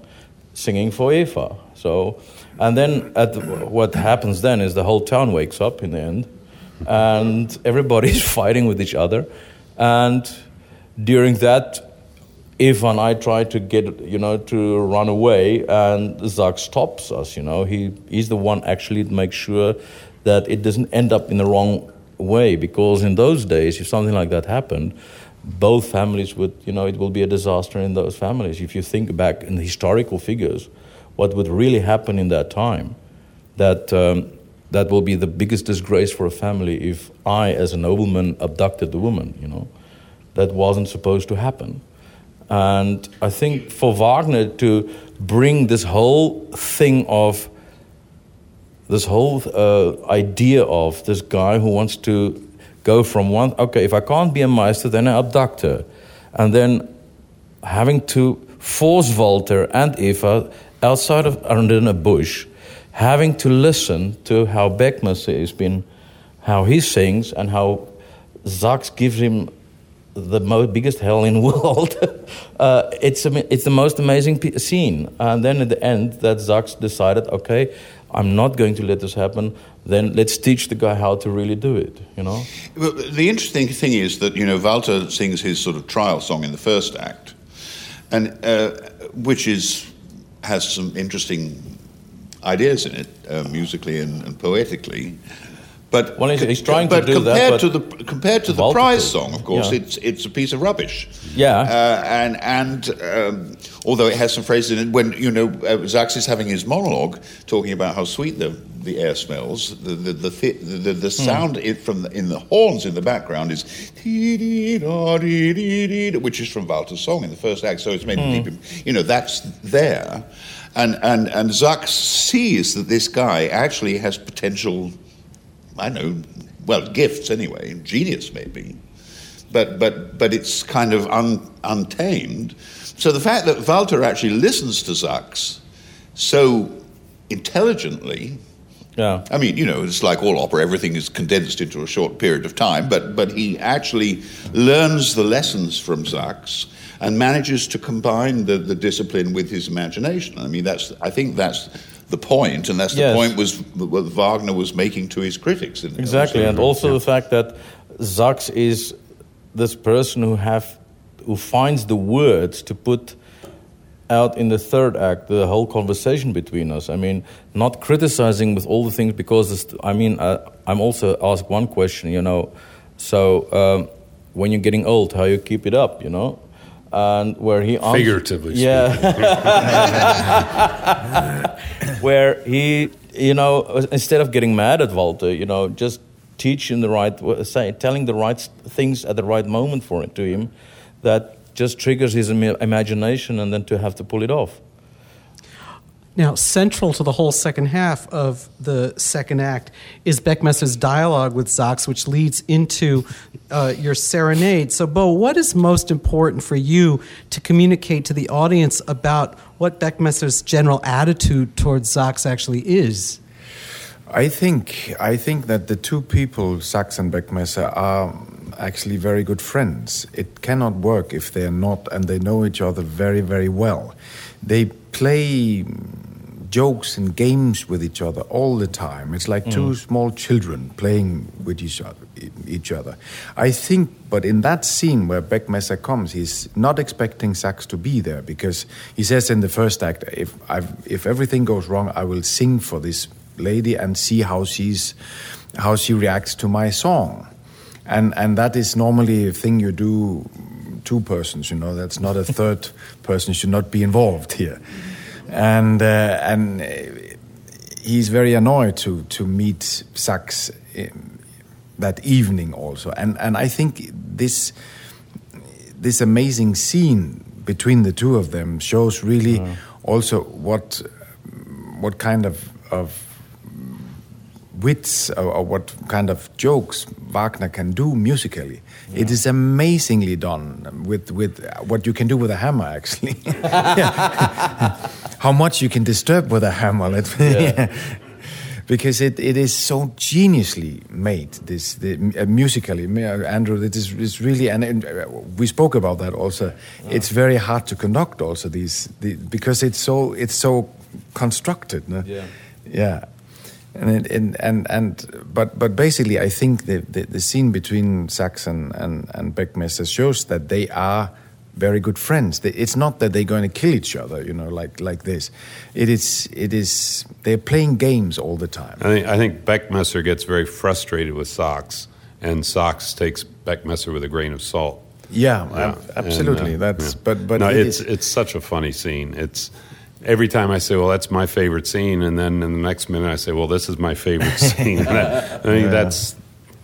Speaker 5: singing for Eva. So, and then at what happens then is the whole town wakes up in the end, and everybody's (laughs) fighting with each other, and during that, Ivan, I try to get you know to run away, and Sachs stops us. You know, he he's the one actually to make sure that it doesn't end up in the wrong way because in those days, if something like that happened both families would, you know, it will be a disaster in those families. If you think back in the historical figures, what would really happen in that time, that um, that will be the biggest disgrace for a family if I, as a nobleman, abducted the woman, you know. That wasn't supposed to happen. And I think for Wagner to bring this whole thing of this whole uh, idea of this guy who wants to go from one, okay, if I can't be a meister, then I abduct her. And then having to force Walter and Eva outside of under a bush, having to listen to how Beckmesser has been, how he sings, and how Sachs gives him the biggest hell in the (laughs) world. uh, it's, it's the most amazing scene. And then at the end, that Sachs decided, okay, I'm not going to let this happen. Then let's teach the guy how to really do it. You know.
Speaker 4: Well, the interesting thing is that you know Walter sings his sort of trial song in the first act, and uh, which is has some interesting ideas in it, uh, musically and, and, poetically. But
Speaker 5: well, he's, he's trying
Speaker 4: but
Speaker 5: to do
Speaker 4: compared
Speaker 5: that.
Speaker 4: to the compared to the prize song, of course,
Speaker 5: yeah.
Speaker 4: it's it's a piece of rubbish.
Speaker 5: Yeah,
Speaker 4: uh, and and um, although it has some phrases in it, when you know uh, Sachs is having his monologue talking about how sweet the the air smells, the the the, the, the, the hmm. sound mm. from the, in the horns in the background is which is from Walter's song in the first act. So it's made mm. deep. You know that's there, and and and Sachs sees that this guy actually has potential I know, well, gifts anyway, genius maybe, but but but it's kind of un, untamed. So the fact that Walter actually listens to Sachs so intelligently.
Speaker 5: Yeah.
Speaker 4: I mean, you know, it's like all opera, everything is condensed into a short period of time, but, but he actually learns the lessons from Sachs and manages to combine the, the discipline with his imagination. I mean, that's, I think that's the point, and that's the
Speaker 5: yes.
Speaker 4: point was what Wagner was making to his critics.
Speaker 5: exactly, and also yeah. the fact that Sachs is this person who have who finds the words to put out in the third act the whole conversation between us. I mean, not criticizing with all the things because I mean uh, I'm also asked one question. You know, so um, when you're getting old, how you keep it up? You know. And where he
Speaker 3: figuratively,
Speaker 5: yeah, (laughs) where he, you know, instead of getting mad at Walter, you know, just teaching the right, say, telling the right things at the right moment for it to him, that just triggers his imagination and then to have to pull it off.
Speaker 2: Now, central to the whole second half of the second act is Beckmesser's dialogue with Sachs, which leads into uh, your serenade. So, Bo, what is most important for you to communicate to the audience about what Beckmesser's general attitude towards Sachs actually is?
Speaker 6: I think I think that the two people, Sachs and Beckmesser, are actually very good friends. It cannot work if they are not, and they know each other very, very well. They play jokes and games with each other all the time. It's like mm. two small children playing with each other, each other. I think, but in that scene where Beckmesser comes, he's not expecting Sachs to be there because he says in the first act, if, I've, if everything goes wrong, I will sing for this lady and see how she's how she reacts to my song and and that is normally a thing you do two persons you know that's not a (laughs) third person should not be involved here and uh, and he's very annoyed to to meet Sachs that evening also and and I think this this amazing scene between the two of them shows really uh. also what what kind of of wits or, or, what kind of jokes Wagner can do musically. Yeah. It is amazingly done with with what you can do with a hammer. Actually, (laughs) (laughs) how much you can disturb with a hammer. Yeah. (laughs) because it, it is so geniusly made. This the, uh, musically, Andrew. It is it's really and, and uh, we spoke about that also. Yeah. It's very hard to conduct also these the, because it's so it's so constructed. No? Yeah. Yeah and and and, and but but basically, I think the, the, the scene between Saxon and and Beckmesser shows that they are very good friends. It's not that they're going to kill each other, you know, like like this. It is it is they're playing games all the time.
Speaker 3: I think I think Beckmesser gets very frustrated with Sachs, and Sachs takes Beckmesser with a grain of salt.
Speaker 6: Yeah, yeah. absolutely. And, uh, That's yeah. but but
Speaker 3: no, it it's is, it's such a funny scene. It's every time I say, "Well, that's my favorite scene," and then in the next minute I say, "Well, this is my favorite (laughs) scene." I, (laughs) I think yeah. that's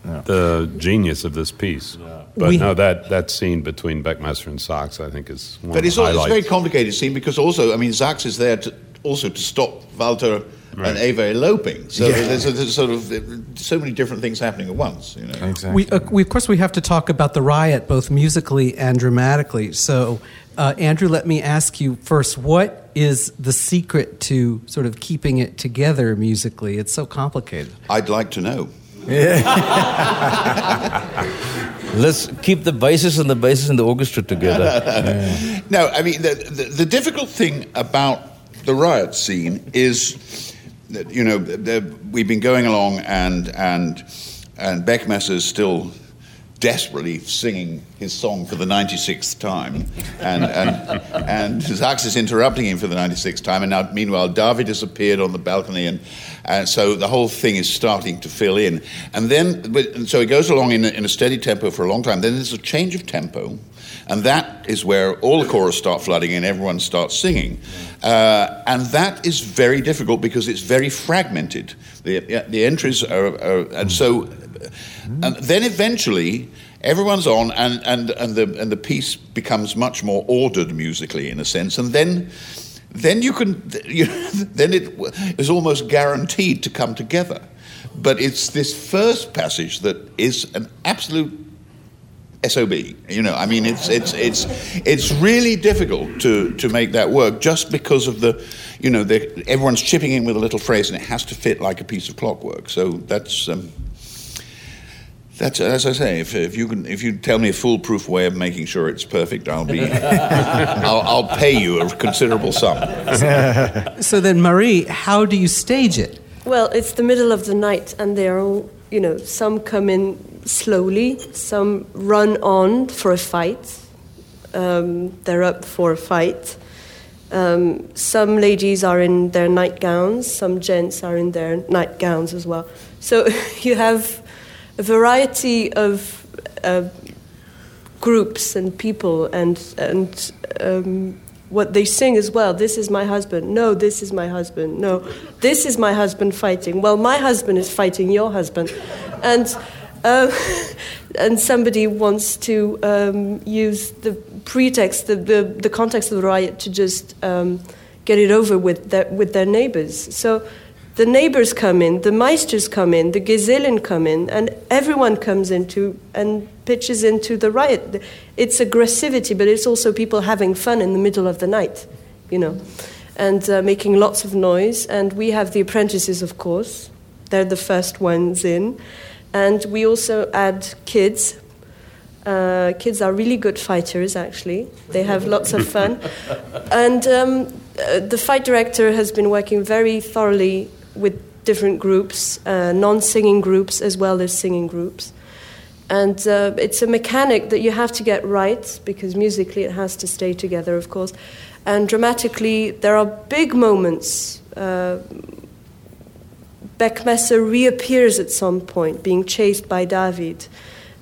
Speaker 3: yeah. the genius of this piece. Yeah. But we, no, that, that scene between Beckmesser and Sachs, I think, is one
Speaker 4: but it's,
Speaker 3: all,
Speaker 4: it's a very complicated scene because also, I mean, Sachs is there to, also to stop Walter Right. and Eva eloping. So yeah. there's, a, there's, sort of so many different things happening at once. You know?
Speaker 2: Exactly. We, uh, we, of course, we have to talk about the riot, both musically and dramatically. So, uh, Andrew, let me ask you first: What is the secret to sort of keeping it together musically? It's so complicated.
Speaker 4: I'd like to know. (laughs)
Speaker 5: Let's keep the basses and the basses and the orchestra together.
Speaker 4: yeah. (laughs) No, I mean the, the, the difficult thing about the riot scene is that, you know, we've been going along, and and and Beckmesser is still desperately singing his song for the 96th time, and and and Sachs is interrupting him for the 96th time, and now meanwhile David has appeared on the balcony, and and so the whole thing is starting to fill in, and then and so it goes along in a, in a steady tempo for a long time. Then there's a change of tempo, and that is where all the chorus start flooding and everyone starts singing. Uh, and that is very difficult because it's very fragmented. The, the entries are, are and so, and then eventually everyone's on and, and, and, the, and the piece becomes much more ordered musically in a sense. And then, then you can, (laughs) you, then it is almost guaranteed to come together. But it's this first passage that is an absolute sob you know i mean it's it's it's it's really difficult to to make that work just because of the you know the, everyone's chipping in with a little phrase and it has to fit like a piece of clockwork so that's um, that's as I say. If, if you can, if you tell me a foolproof way of making sure it's perfect, I'll be, (laughs) I'll, I'll pay you a considerable sum.
Speaker 2: so then, Marie, how do you stage it?
Speaker 7: Well, it's the middle of the night, and they're all, you know, some come in slowly, some run on for a fight. Um, they're up for a fight. Um, some ladies are in their nightgowns, some gents are in their nightgowns as well. So (laughs) you have a variety of uh, groups and people and, and um, what they sing as well. This is my husband. No, this is my husband. No, this is my husband fighting. Well, my husband is fighting your husband. And uh, (laughs) and somebody wants to um, use the pretext, the, the, the, context of the riot, to just um, get it over with their, with their neighbors. So the neighbors come in, the meisters come in, the Gesellen come in, and everyone comes into and pitches into the riot. It's aggressivity, but it's also people having fun in the middle of the night, you know, and uh, making lots of noise. And we have the apprentices, of course, they're the first ones in. And we also add kids. Uh, kids are really good fighters, actually. They have lots of fun. (laughs) and um, uh, the fight director has been working very thoroughly with different groups, uh, non singing groups as well as singing groups. And uh, it's a mechanic that you have to get right because musically it has to stay together, of course. And dramatically, there are big moments uh, Beckmesser reappears at some point, being chased by David.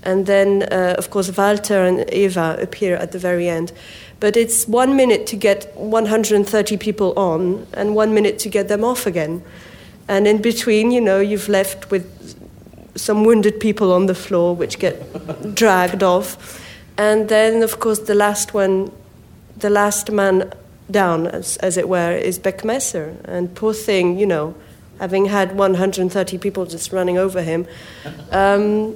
Speaker 7: And then, uh, of course, Walter and Eva appear at the very end. But it's one minute to get 130 people on, and one minute to get them off again. And in between, you know, you've left with some wounded people on the floor, which get dragged off. And then, of course, the last one, the last man down, as, as it were, is Beckmesser. And poor thing, you know, having had 130 people just running over him. Um,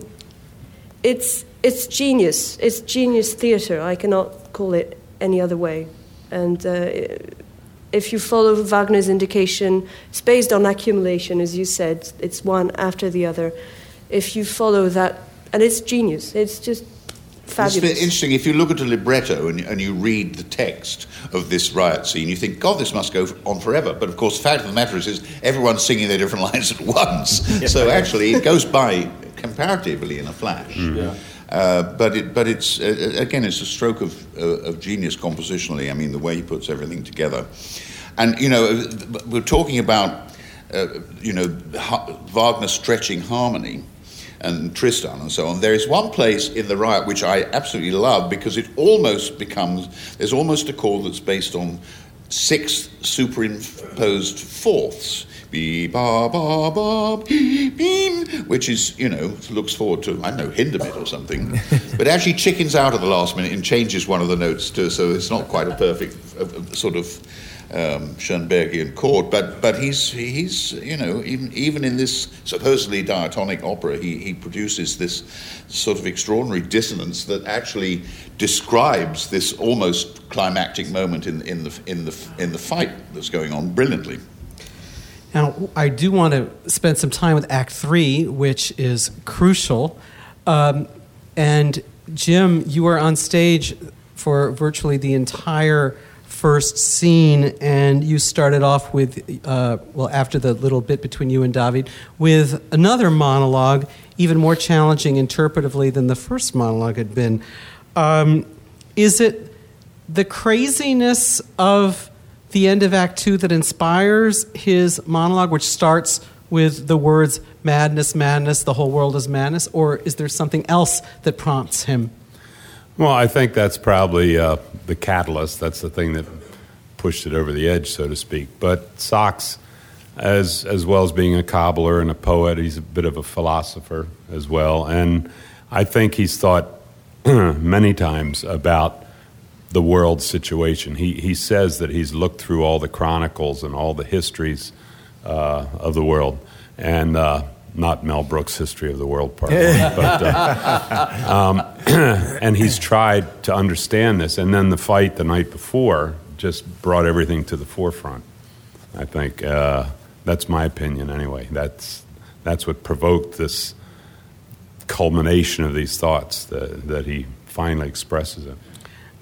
Speaker 7: it's, it's genius. It's genius theatre. I cannot call it any other way. And uh, if you follow Wagner's indication, it's based on accumulation, as you said. It's one after the other. If you follow that, and it's genius. It's just Fabulous.
Speaker 4: It's interesting. If you look at a libretto and, and, you read the text of this riot scene, you think, God, this must go on forever. But of course, the fact of the matter is, is everyone's singing their different (laughs) lines at once. yeah. So actually, it goes by comparatively in a flash. Mm. Yeah. Uh, but it, but it's uh, again, it's a stroke of, uh, of genius compositionally. I mean, the way he puts everything together, and you know, we're talking about uh, you know Wagner stretching harmony and Tristan and so on. There is one place in the riot which I absolutely love because it almost becomes, there's almost a chord that's based on six superimposed fourths. Be ba ba ba beam, which is you know looks forward to I don't know Hindemith or something, (laughs) but actually chickens out at the last minute and changes one of the notes too, so it's not quite a perfect uh sort of um, Schoenbergian chord, but but he's he's you know even even in this supposedly diatonic opera, he he produces this sort of extraordinary dissonance that actually describes this almost climactic moment in in the in the in the fight that's going on brilliantly.
Speaker 2: Now, I do want to spend some time with Act Three, which is crucial. Um, and Jim, you were on stage for virtually the entire first scene, and you started off with, uh, well, after the little bit between you and David, with another monologue, even more challenging interpretively than the first monologue had been. Um, is it the craziness of the end of Act Two that inspires his monologue, which starts with the words madness, madness, the whole world is madness, or is there something else that prompts him?
Speaker 3: Well, I think that's probably uh, the catalyst. That's the thing that pushed it over the edge, so to speak. But Sachs, as as well as being a cobbler and a poet, he's a bit of a philosopher as well, and I think he's thought (clears throat) many times about the world situation. He he says that he's looked through all the chronicles and all the histories uh, of the world, and uh, not Mel Brooks' History of the World Part One, (laughs) but uh, um, (clears throat) and he's tried to understand this. And then the fight the night before just brought everything to the forefront. I think uh, that's my opinion anyway. That's that's what provoked this culmination of these thoughts that, that he finally expresses it.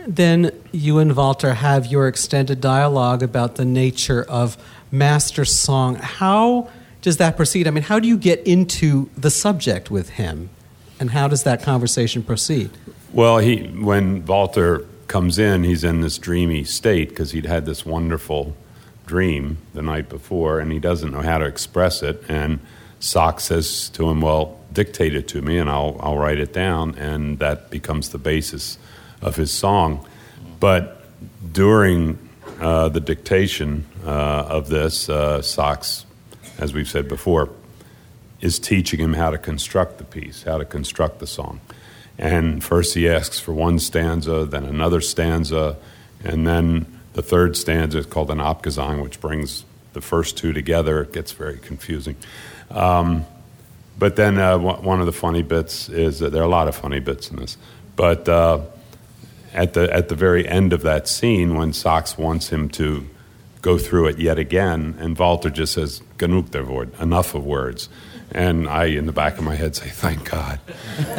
Speaker 2: Then you and Walter have your extended dialogue about the nature of master song. How does that proceed? I mean, how do you get into the subject with him? And how does that conversation proceed?
Speaker 3: Well, he when Walter comes in, he's in this dreamy state because he'd had this wonderful dream the night before, and he doesn't know how to express it. And Sachs says to him, "Well, dictate it to me, and I'll I'll write it down," and that becomes the basis of his song. But during uh, the dictation uh, of this, uh, Sachs, as we've said before, is teaching him how to construct the piece, how to construct the song. And first he asks for one stanza, then another stanza, and then the third stanza is called an Abgesang, which brings the first two together. It gets very confusing. Um, but then uh, one of the funny bits is that there are a lot of funny bits in this. But uh, at the at the very end of that scene, when Sachs wants him to go through it yet again, and Walter just says "Genug der Wort," enough of words. And I, in the back of my head, say, "Thank God." (laughs)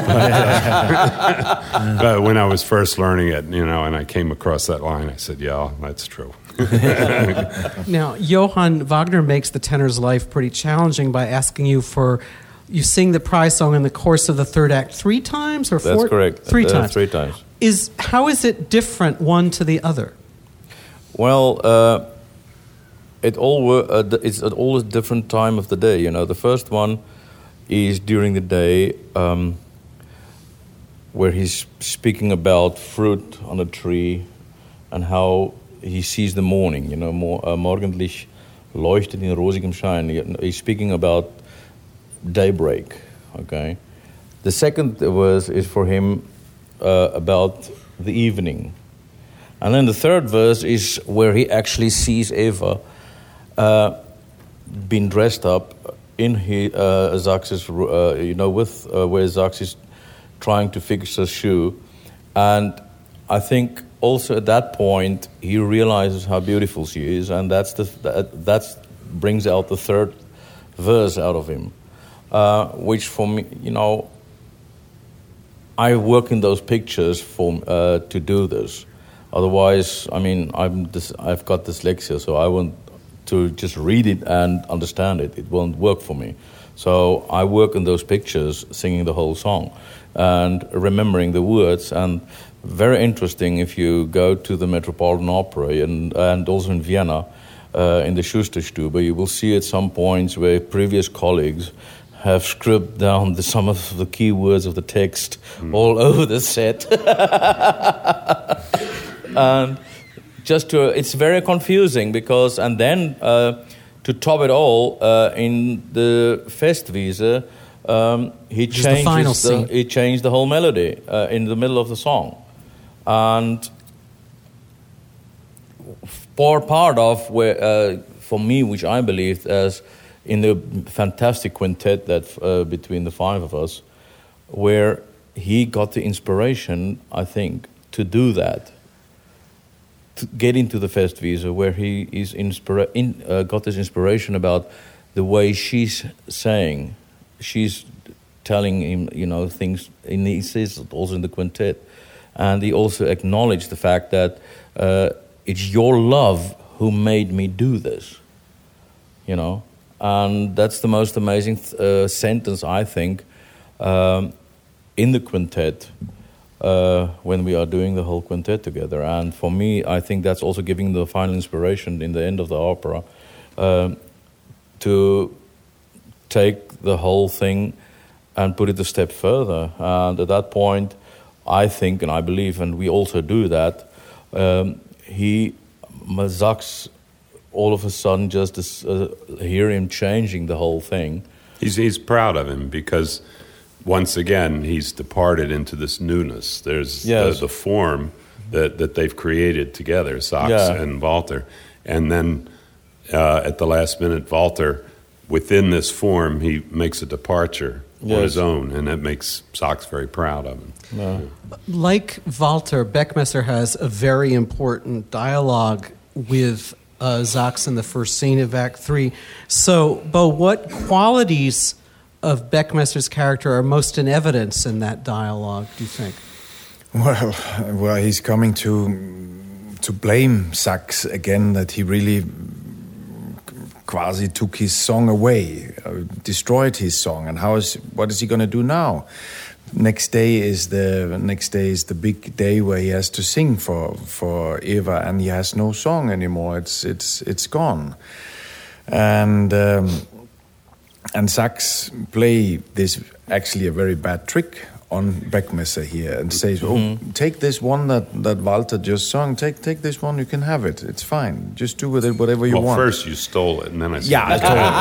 Speaker 3: but when I was first learning it, you know, and I came across that line, I said, "Yeah, that's true." (laughs)
Speaker 2: now, Johann Wagner makes the tenor's life pretty challenging by asking you for you sing the prize song in the course of the third act three times or four?
Speaker 5: That's correct.
Speaker 2: Three
Speaker 5: uh,
Speaker 2: times.
Speaker 5: Three times.
Speaker 2: Is how is it different one to the other?
Speaker 5: Well, uh, it all uh, it's at all a different time of the day. You know, the first one is during the day, um, where he's speaking about fruit on a tree and how he sees the morning. You know, uh, Morgenlicht leuchtet in rosigem Schein. He's speaking about daybreak. Okay. The second verse is for him uh, about the evening. And then the third verse is where he actually sees Eva uh, being dressed up in his, uh, uh, you know, with uh, where is trying to fix her shoe. And I think also at that point he realizes how beautiful she is, and that's the, that that's brings out the third verse out of him, uh, which for me, you know, I work in those pictures for uh, to do this. Otherwise, I mean, I'm this, I've got dyslexia, so I want to just read it and understand it. It won't work for me. So I work in those pictures, singing the whole song and remembering the words. And very interesting if you go to the Metropolitan Opera and, and also in Vienna, uh, in the Schusterstube, you will see at some points where previous colleagues have scribbled down the, some of the key words of the text mm. all (laughs) over the set. and just to, it's very confusing because, and then uh, to top it all, uh, in the Festwiese, um, he changes the, the he changed the whole melody uh, in the middle of the song, and for part of where uh, for me, which I believed as in the fantastic quintet that uh, between the five of us, where he got the inspiration, I think, to do that, to get into the Festwiese, where he is inspira- in, uh, got this inspiration about the way she's saying, she's telling him, you know, things. And he says also in the quintet, and he also acknowledged the fact that uh, it's your love who made me do this, you know and that's the most amazing uh, sentence, I think, um, in the quintet uh, when we are doing the whole quintet together. And for me, I think that's also giving the final inspiration in the end of the opera uh, to take the whole thing and put it a step further. And at that point, I think and I believe, and we also do that, um, he, Mazak's all of a sudden just uh, hear him changing the whole thing.
Speaker 3: He's, he's proud of him because once again he's departed into this newness. There's yes. the, the, form that, that they've created together, Sachs yeah. and Walter. And then uh, at the last minute, Walter, within this form, he makes a departure yes. on his own, and that makes Sachs very proud of him. Yeah.
Speaker 2: Like Walter, Beckmesser has a very important dialogue with uh, Sachs in the first scene of Act Three. So, Bo, what qualities of Beckmesser's character are most in evidence in that dialogue? Do you think?
Speaker 6: Well, well, he's coming to to blame Sachs again that he really quasi took his song away, uh, destroyed his song, and how is what is he going to do now? Next day is the next day is the big day where he has to sing for for Eva, and he has no song anymore. It's it's it's gone, and um, and Sachs play this actually a very bad trick on Beckmesser here and says, "Oh, take this one that that Walter just sung. Take take this one. You can have it. It's fine. Just do with it whatever you
Speaker 3: well,
Speaker 6: want."
Speaker 3: first you stole it, and then I said,
Speaker 6: Yeah, I told him.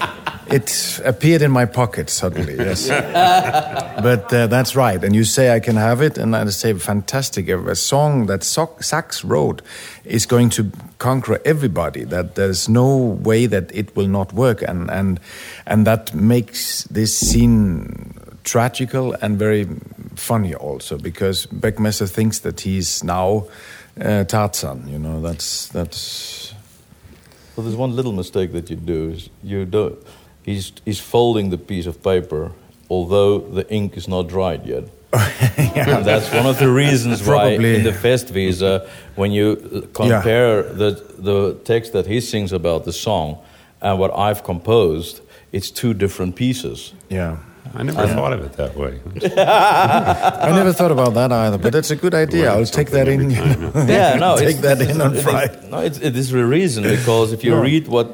Speaker 6: Yeah. (laughs) it appeared in my pocket suddenly. (laughs) Yes, but uh, that's right. And you say I can have it, and I say fantastic. A, a song that so- Sachs wrote is going to conquer everybody. That there's no way that it will not work, and and and that makes this scene tragical and very funny also because Beckmesser thinks that he's now uh, Tarzan. You know, that's that's.
Speaker 5: Well, there's one little mistake that you do is you do. He's he's folding the piece of paper, although the ink is not dried yet. (laughs) And that's one of the reasons why in the Festwiese, when you compare the the text that he sings about the song and what I've composed, it's two different pieces.
Speaker 6: Yeah.
Speaker 3: I never thought of it that way. (laughs)
Speaker 6: I never thought about that either, but that's a good idea.
Speaker 3: Learn
Speaker 6: I'll take that in.
Speaker 3: something every time, (laughs)
Speaker 5: yeah, no,
Speaker 6: Take
Speaker 5: it's-
Speaker 6: that in on
Speaker 5: it is-
Speaker 6: Friday.
Speaker 5: No, it's, it is the reason because if you
Speaker 6: No.
Speaker 5: read what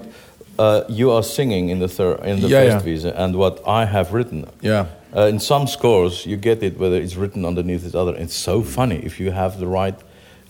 Speaker 5: uh, you are singing in the thir- in the
Speaker 6: Yeah, yeah.
Speaker 5: Festwiese and what I have written,
Speaker 6: Yeah.
Speaker 5: uh, in some scores you get it whether it's written underneath each other. It's so funny if you have the right,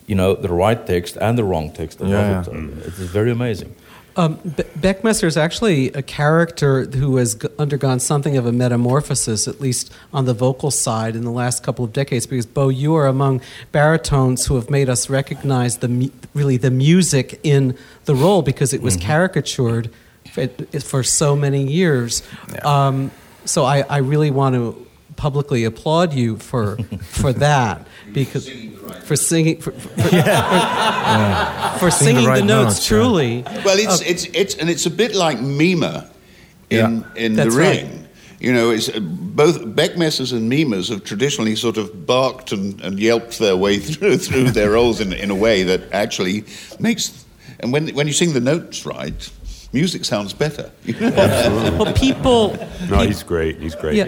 Speaker 5: you know, the right text and the wrong text
Speaker 6: Yeah,
Speaker 5: it.
Speaker 6: yeah.
Speaker 5: It is very amazing.
Speaker 2: Um, Be- Beckmesser is actually a character who has g- undergone something of a metamorphosis, at least on the vocal side, in the last couple of decades. Because Bo, you are among baritones who have made us recognize the mu- really the music in the role because it was caricatured for, for so many years. Um, so I, I really want to publicly applaud you for (laughs) for that because for singing for, for, for (laughs)
Speaker 6: Sing the
Speaker 2: singing the,
Speaker 6: right
Speaker 2: notes,
Speaker 6: notes, yeah.
Speaker 2: truly.
Speaker 4: Well, it's it's it's and it's a bit like Mime in
Speaker 6: Yeah.
Speaker 4: in
Speaker 2: That's
Speaker 4: the
Speaker 2: right.
Speaker 4: ring. You know, it's uh, both Beckmessers and Mimes have traditionally sort of barked and, and yelped their way (laughs) through through their roles in in a way that actually makes. And when when you sing the notes right, music sounds better. (laughs)
Speaker 2: Well, people.
Speaker 3: No, he's great. He's great.
Speaker 2: Yeah,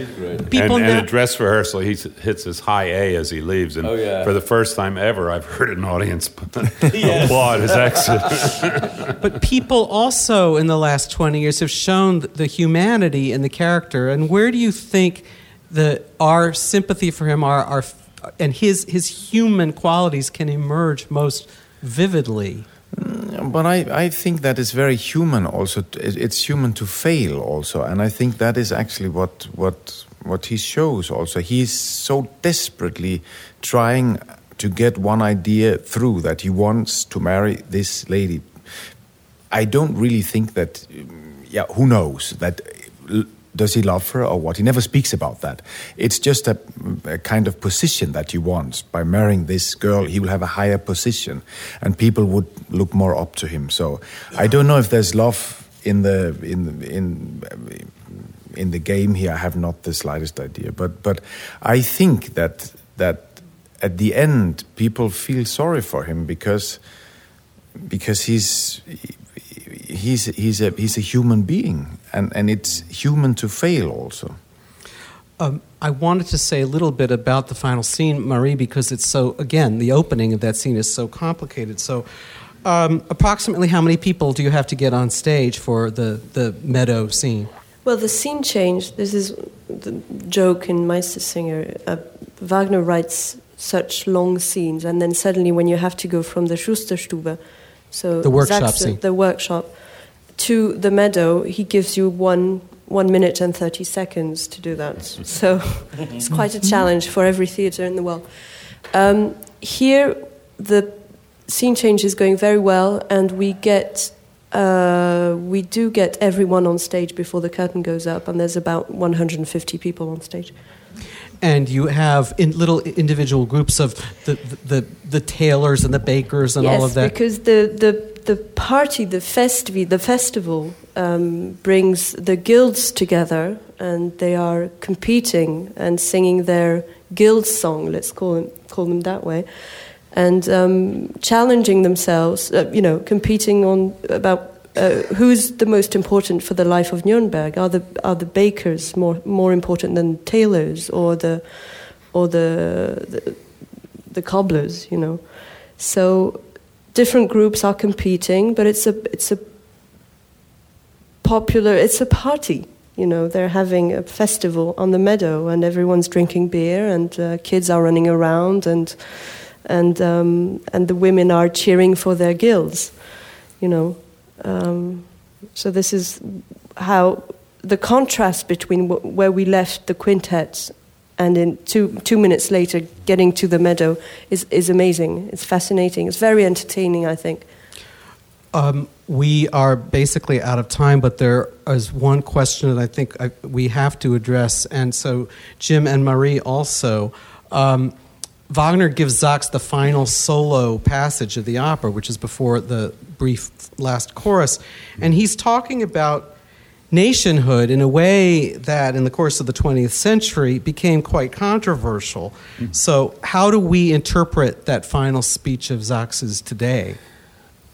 Speaker 2: people
Speaker 3: and, and
Speaker 2: now-
Speaker 3: at dress rehearsal, he hits his high A as he leaves. And
Speaker 5: Oh, yeah.
Speaker 3: for the first time ever, I've heard an audience (laughs) applaud his exit. (laughs)
Speaker 2: But people also in the last 20 years have shown the humanity in the character. And where do you think the, our sympathy for him our, our, and his, his human qualities can emerge most vividly?
Speaker 6: Mm, but I, I think that is very human also. It's human to fail also. And I think that is actually what, what, what he shows also. He's so desperately trying to get one idea through that he wants to marry this lady. I don't really think that, yeah, who knows that. Does he love her or what? He never speaks about that. It's just a, a kind of position that he wants. By marrying this girl, he will have a higher position, and people would look more up to him. So I don't know if there's love in the in in in the game here. I have not the slightest idea. But but I think that that at the end, people feel sorry for him because because he's he's he's a he's a human being and and it's human to fail also
Speaker 2: Um, I wanted to say a little bit about the final scene, Marie, because it's so, again, the opening of that scene is so complicated. So, um, approximately how many people do you have to get on stage for the, the meadow scene?
Speaker 7: Well, the scene change. This is the joke in Meistersinger. Uh, Wagner writes such long scenes, and then suddenly, when you have to go from the Schusterstube, so
Speaker 2: The workshop
Speaker 7: that's
Speaker 2: scene.
Speaker 7: the workshop, to the meadow, he gives you one one minute and thirty seconds to do that. (laughs) So it's quite a challenge for every theatre in the world. Um, here, the scene change is going very well, and we get uh, we do get everyone on stage before the curtain goes up, and there's about 150 people on stage.
Speaker 2: And you have in little individual groups of the, the, the tailors and the bakers and
Speaker 7: yes,
Speaker 2: all of that.
Speaker 7: because the, the, the party, the festivi, the festival um, brings the guilds together, and they are competing and singing their guild song. Let's call them, call them that way. And um, challenging themselves, uh, you know, competing on about uh, who's the most important for the life of Nuremberg? Are the are the bakers more more important than tailors or the or the the, the cobblers? You know, so different groups are competing, but it's a it's a popular it's a party. You know, they're having a festival on the meadow, and everyone's drinking beer, and uh, kids are running around, and and um, and the women are cheering for their guilds. You know, um, so this is how the contrast between w- where we left the quintet and in two two minutes later getting to the meadow is is amazing. It's fascinating. It's very entertaining. I think.
Speaker 2: Um, we are basically out of time, but there is one question that I think I, we have to address. And so, Jim and Marie also. Um, Wagner gives Sachs the final solo passage of the opera, which is before the brief last chorus. And he's talking about nationhood in a way that, in the course of the 20th century, became quite controversial. Mm-hmm. So, how do we interpret that final speech of Sachs's today?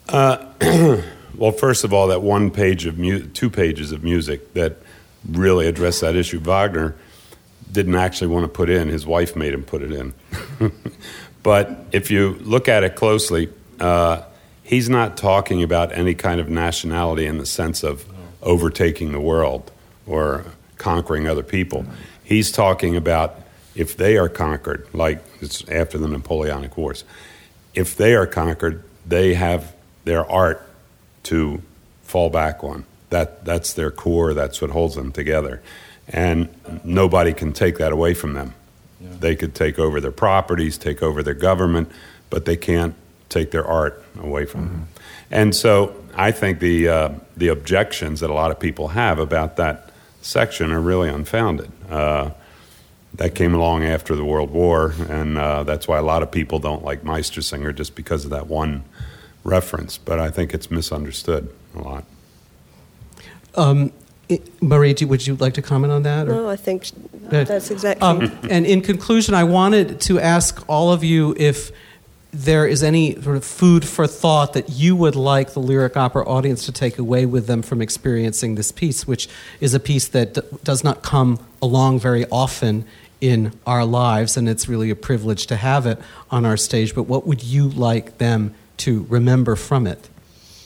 Speaker 3: Uh, (clears throat) well, first of all, that one page of mu- two pages of music that really addressed that issue, Wagner didn't actually want to put in. His wife made him put it in. (laughs) but if you look at it closely, uh, he's not talking about any kind of nationality in the sense of overtaking the world or conquering other people. He's talking about if they are conquered, like it's after the Napoleonic Wars, if they are conquered, they have their art to fall back on. That, that's their core, that's what holds them together. And nobody can take that away from them. Yeah. They could take over their properties, take over their government, but they can't take their art away from mm-hmm. them. And so I think the, uh, the objections that a lot of people have about that section are really unfounded. Uh, that came along after the World War, and uh, that's why a lot of people don't like Meistersinger just because of that one reference. But I think it's misunderstood a lot.
Speaker 2: Um, Marie, would you like to comment on that?
Speaker 7: Or? No, I think that's exactly. Um,
Speaker 2: and in conclusion, I wanted to ask all of you if there is any sort of food for thought that you would like the lyric opera audience to take away with them from experiencing this piece, which is a piece that d- does not come along very often in our lives, and it's really a privilege to have it on our stage. But what would you like them to remember from it?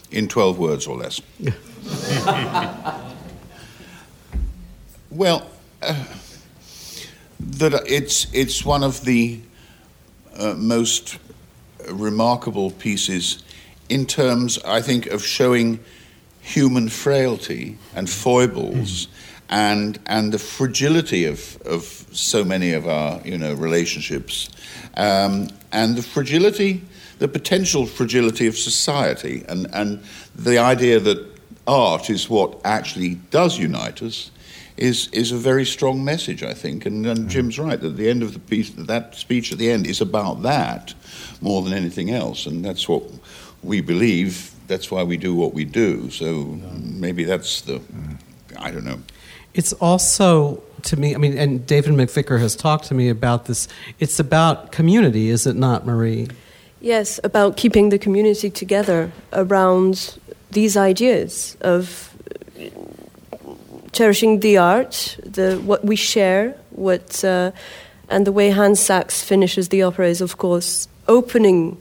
Speaker 4: In 12 words or less. (laughs) Well, uh, that it's it's one of the uh, most remarkable pieces in terms, I think, of showing human frailty and foibles. Mm. And, and the fragility of, of so many of our you know relationships um, and the fragility the potential fragility of society and, and the idea that art is what actually does unite us is is a very strong message, I think. And, and mm. Jim's right that the end of the piece, that speech at the end, is about that more than anything else, and that's what we believe. That's why we do what we do. So maybe that's the, mm. I don't know.
Speaker 2: It's also to me. I mean, and David McVicar has talked to me about this. It's about community, is it not, Marie?
Speaker 7: Yes, about keeping the community together around these ideas of cherishing the art, the what we share, what uh, and the way Hans Sachs finishes the opera is, of course, opening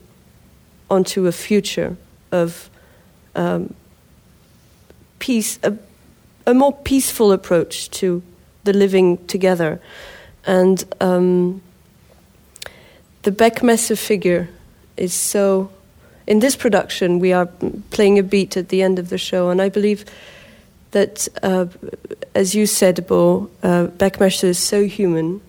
Speaker 7: onto a future of um, peace, a, a, more peaceful approach to the living together, and um, the Beckmesser figure is so. In this production, we are playing a beat at the end of the show, and I believe that, uh, as you said, Bo, uh, Beckmesser is so human.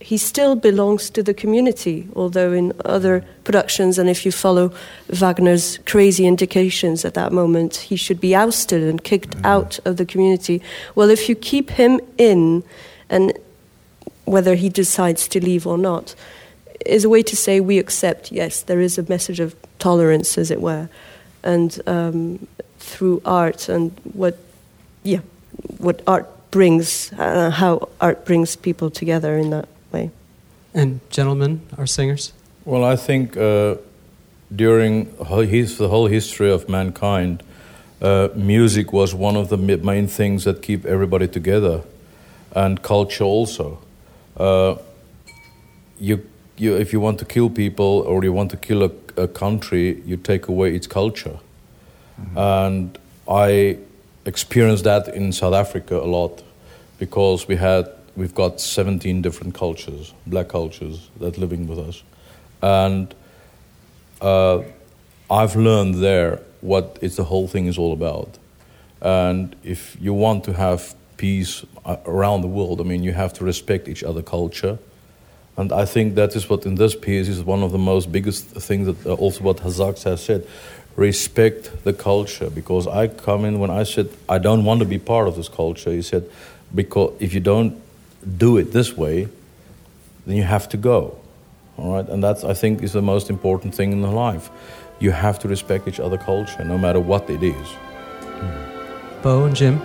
Speaker 7: He still belongs to the community, although in other productions, and if you follow Wagner's crazy indications at that moment, he should be ousted and kicked mm-hmm. out of the community. Well, if you keep him in, and whether he decides to leave or not, is a way to say we accept, yes, there is a message of tolerance, as it were, and um, through art and what yeah, what art brings, uh, how art brings people together in that way.
Speaker 2: And gentlemen, our singers.
Speaker 5: Well, I think uh, during his, the whole history of mankind, uh, music was one of the main things that keep everybody together, and culture also. Uh, you, you, if you want to kill people or you want to kill a, a country, you take away its culture. And I experienced that in South Africa a lot because we had we've got 17 different cultures, black cultures that living with us, and uh, I've learned there what it's the whole thing is all about. And if you want to have peace uh, around the world, I mean, you have to respect each other culture. And I think that is what in this piece is one of the most biggest things that uh, also what Hans Sachs has said. Respect the culture because I come in when I said I don't want to be part of this culture. He said because if you don't do it this way, then you have to go. All right, and that's I think is the most important thing in life. You have to respect each other culture, no matter what it is.
Speaker 2: Bo and Jim.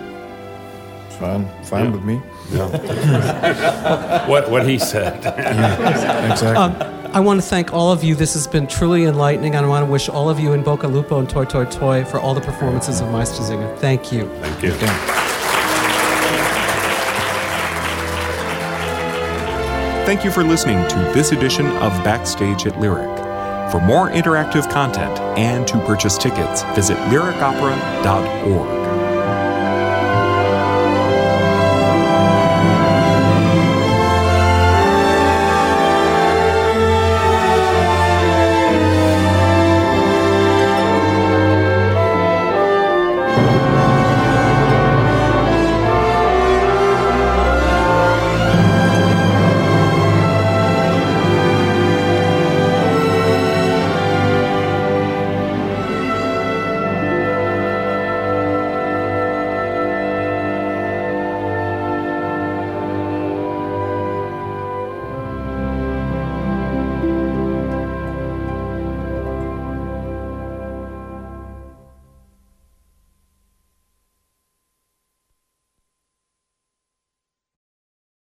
Speaker 6: Fine, fine
Speaker 3: Yeah.
Speaker 6: with me. (laughs)
Speaker 3: What, what he said. (laughs)
Speaker 6: Exactly.
Speaker 2: Um, I want to thank all of you. This has been truly enlightening. I want to wish all of you in bocca al lupo and Toi Toi Toi for all the performances of Meistersinger. Thank you.
Speaker 3: Thank you.
Speaker 1: Thank you for listening to this edition of Backstage at Lyric. For more interactive content and to purchase tickets, visit lyricopera.org.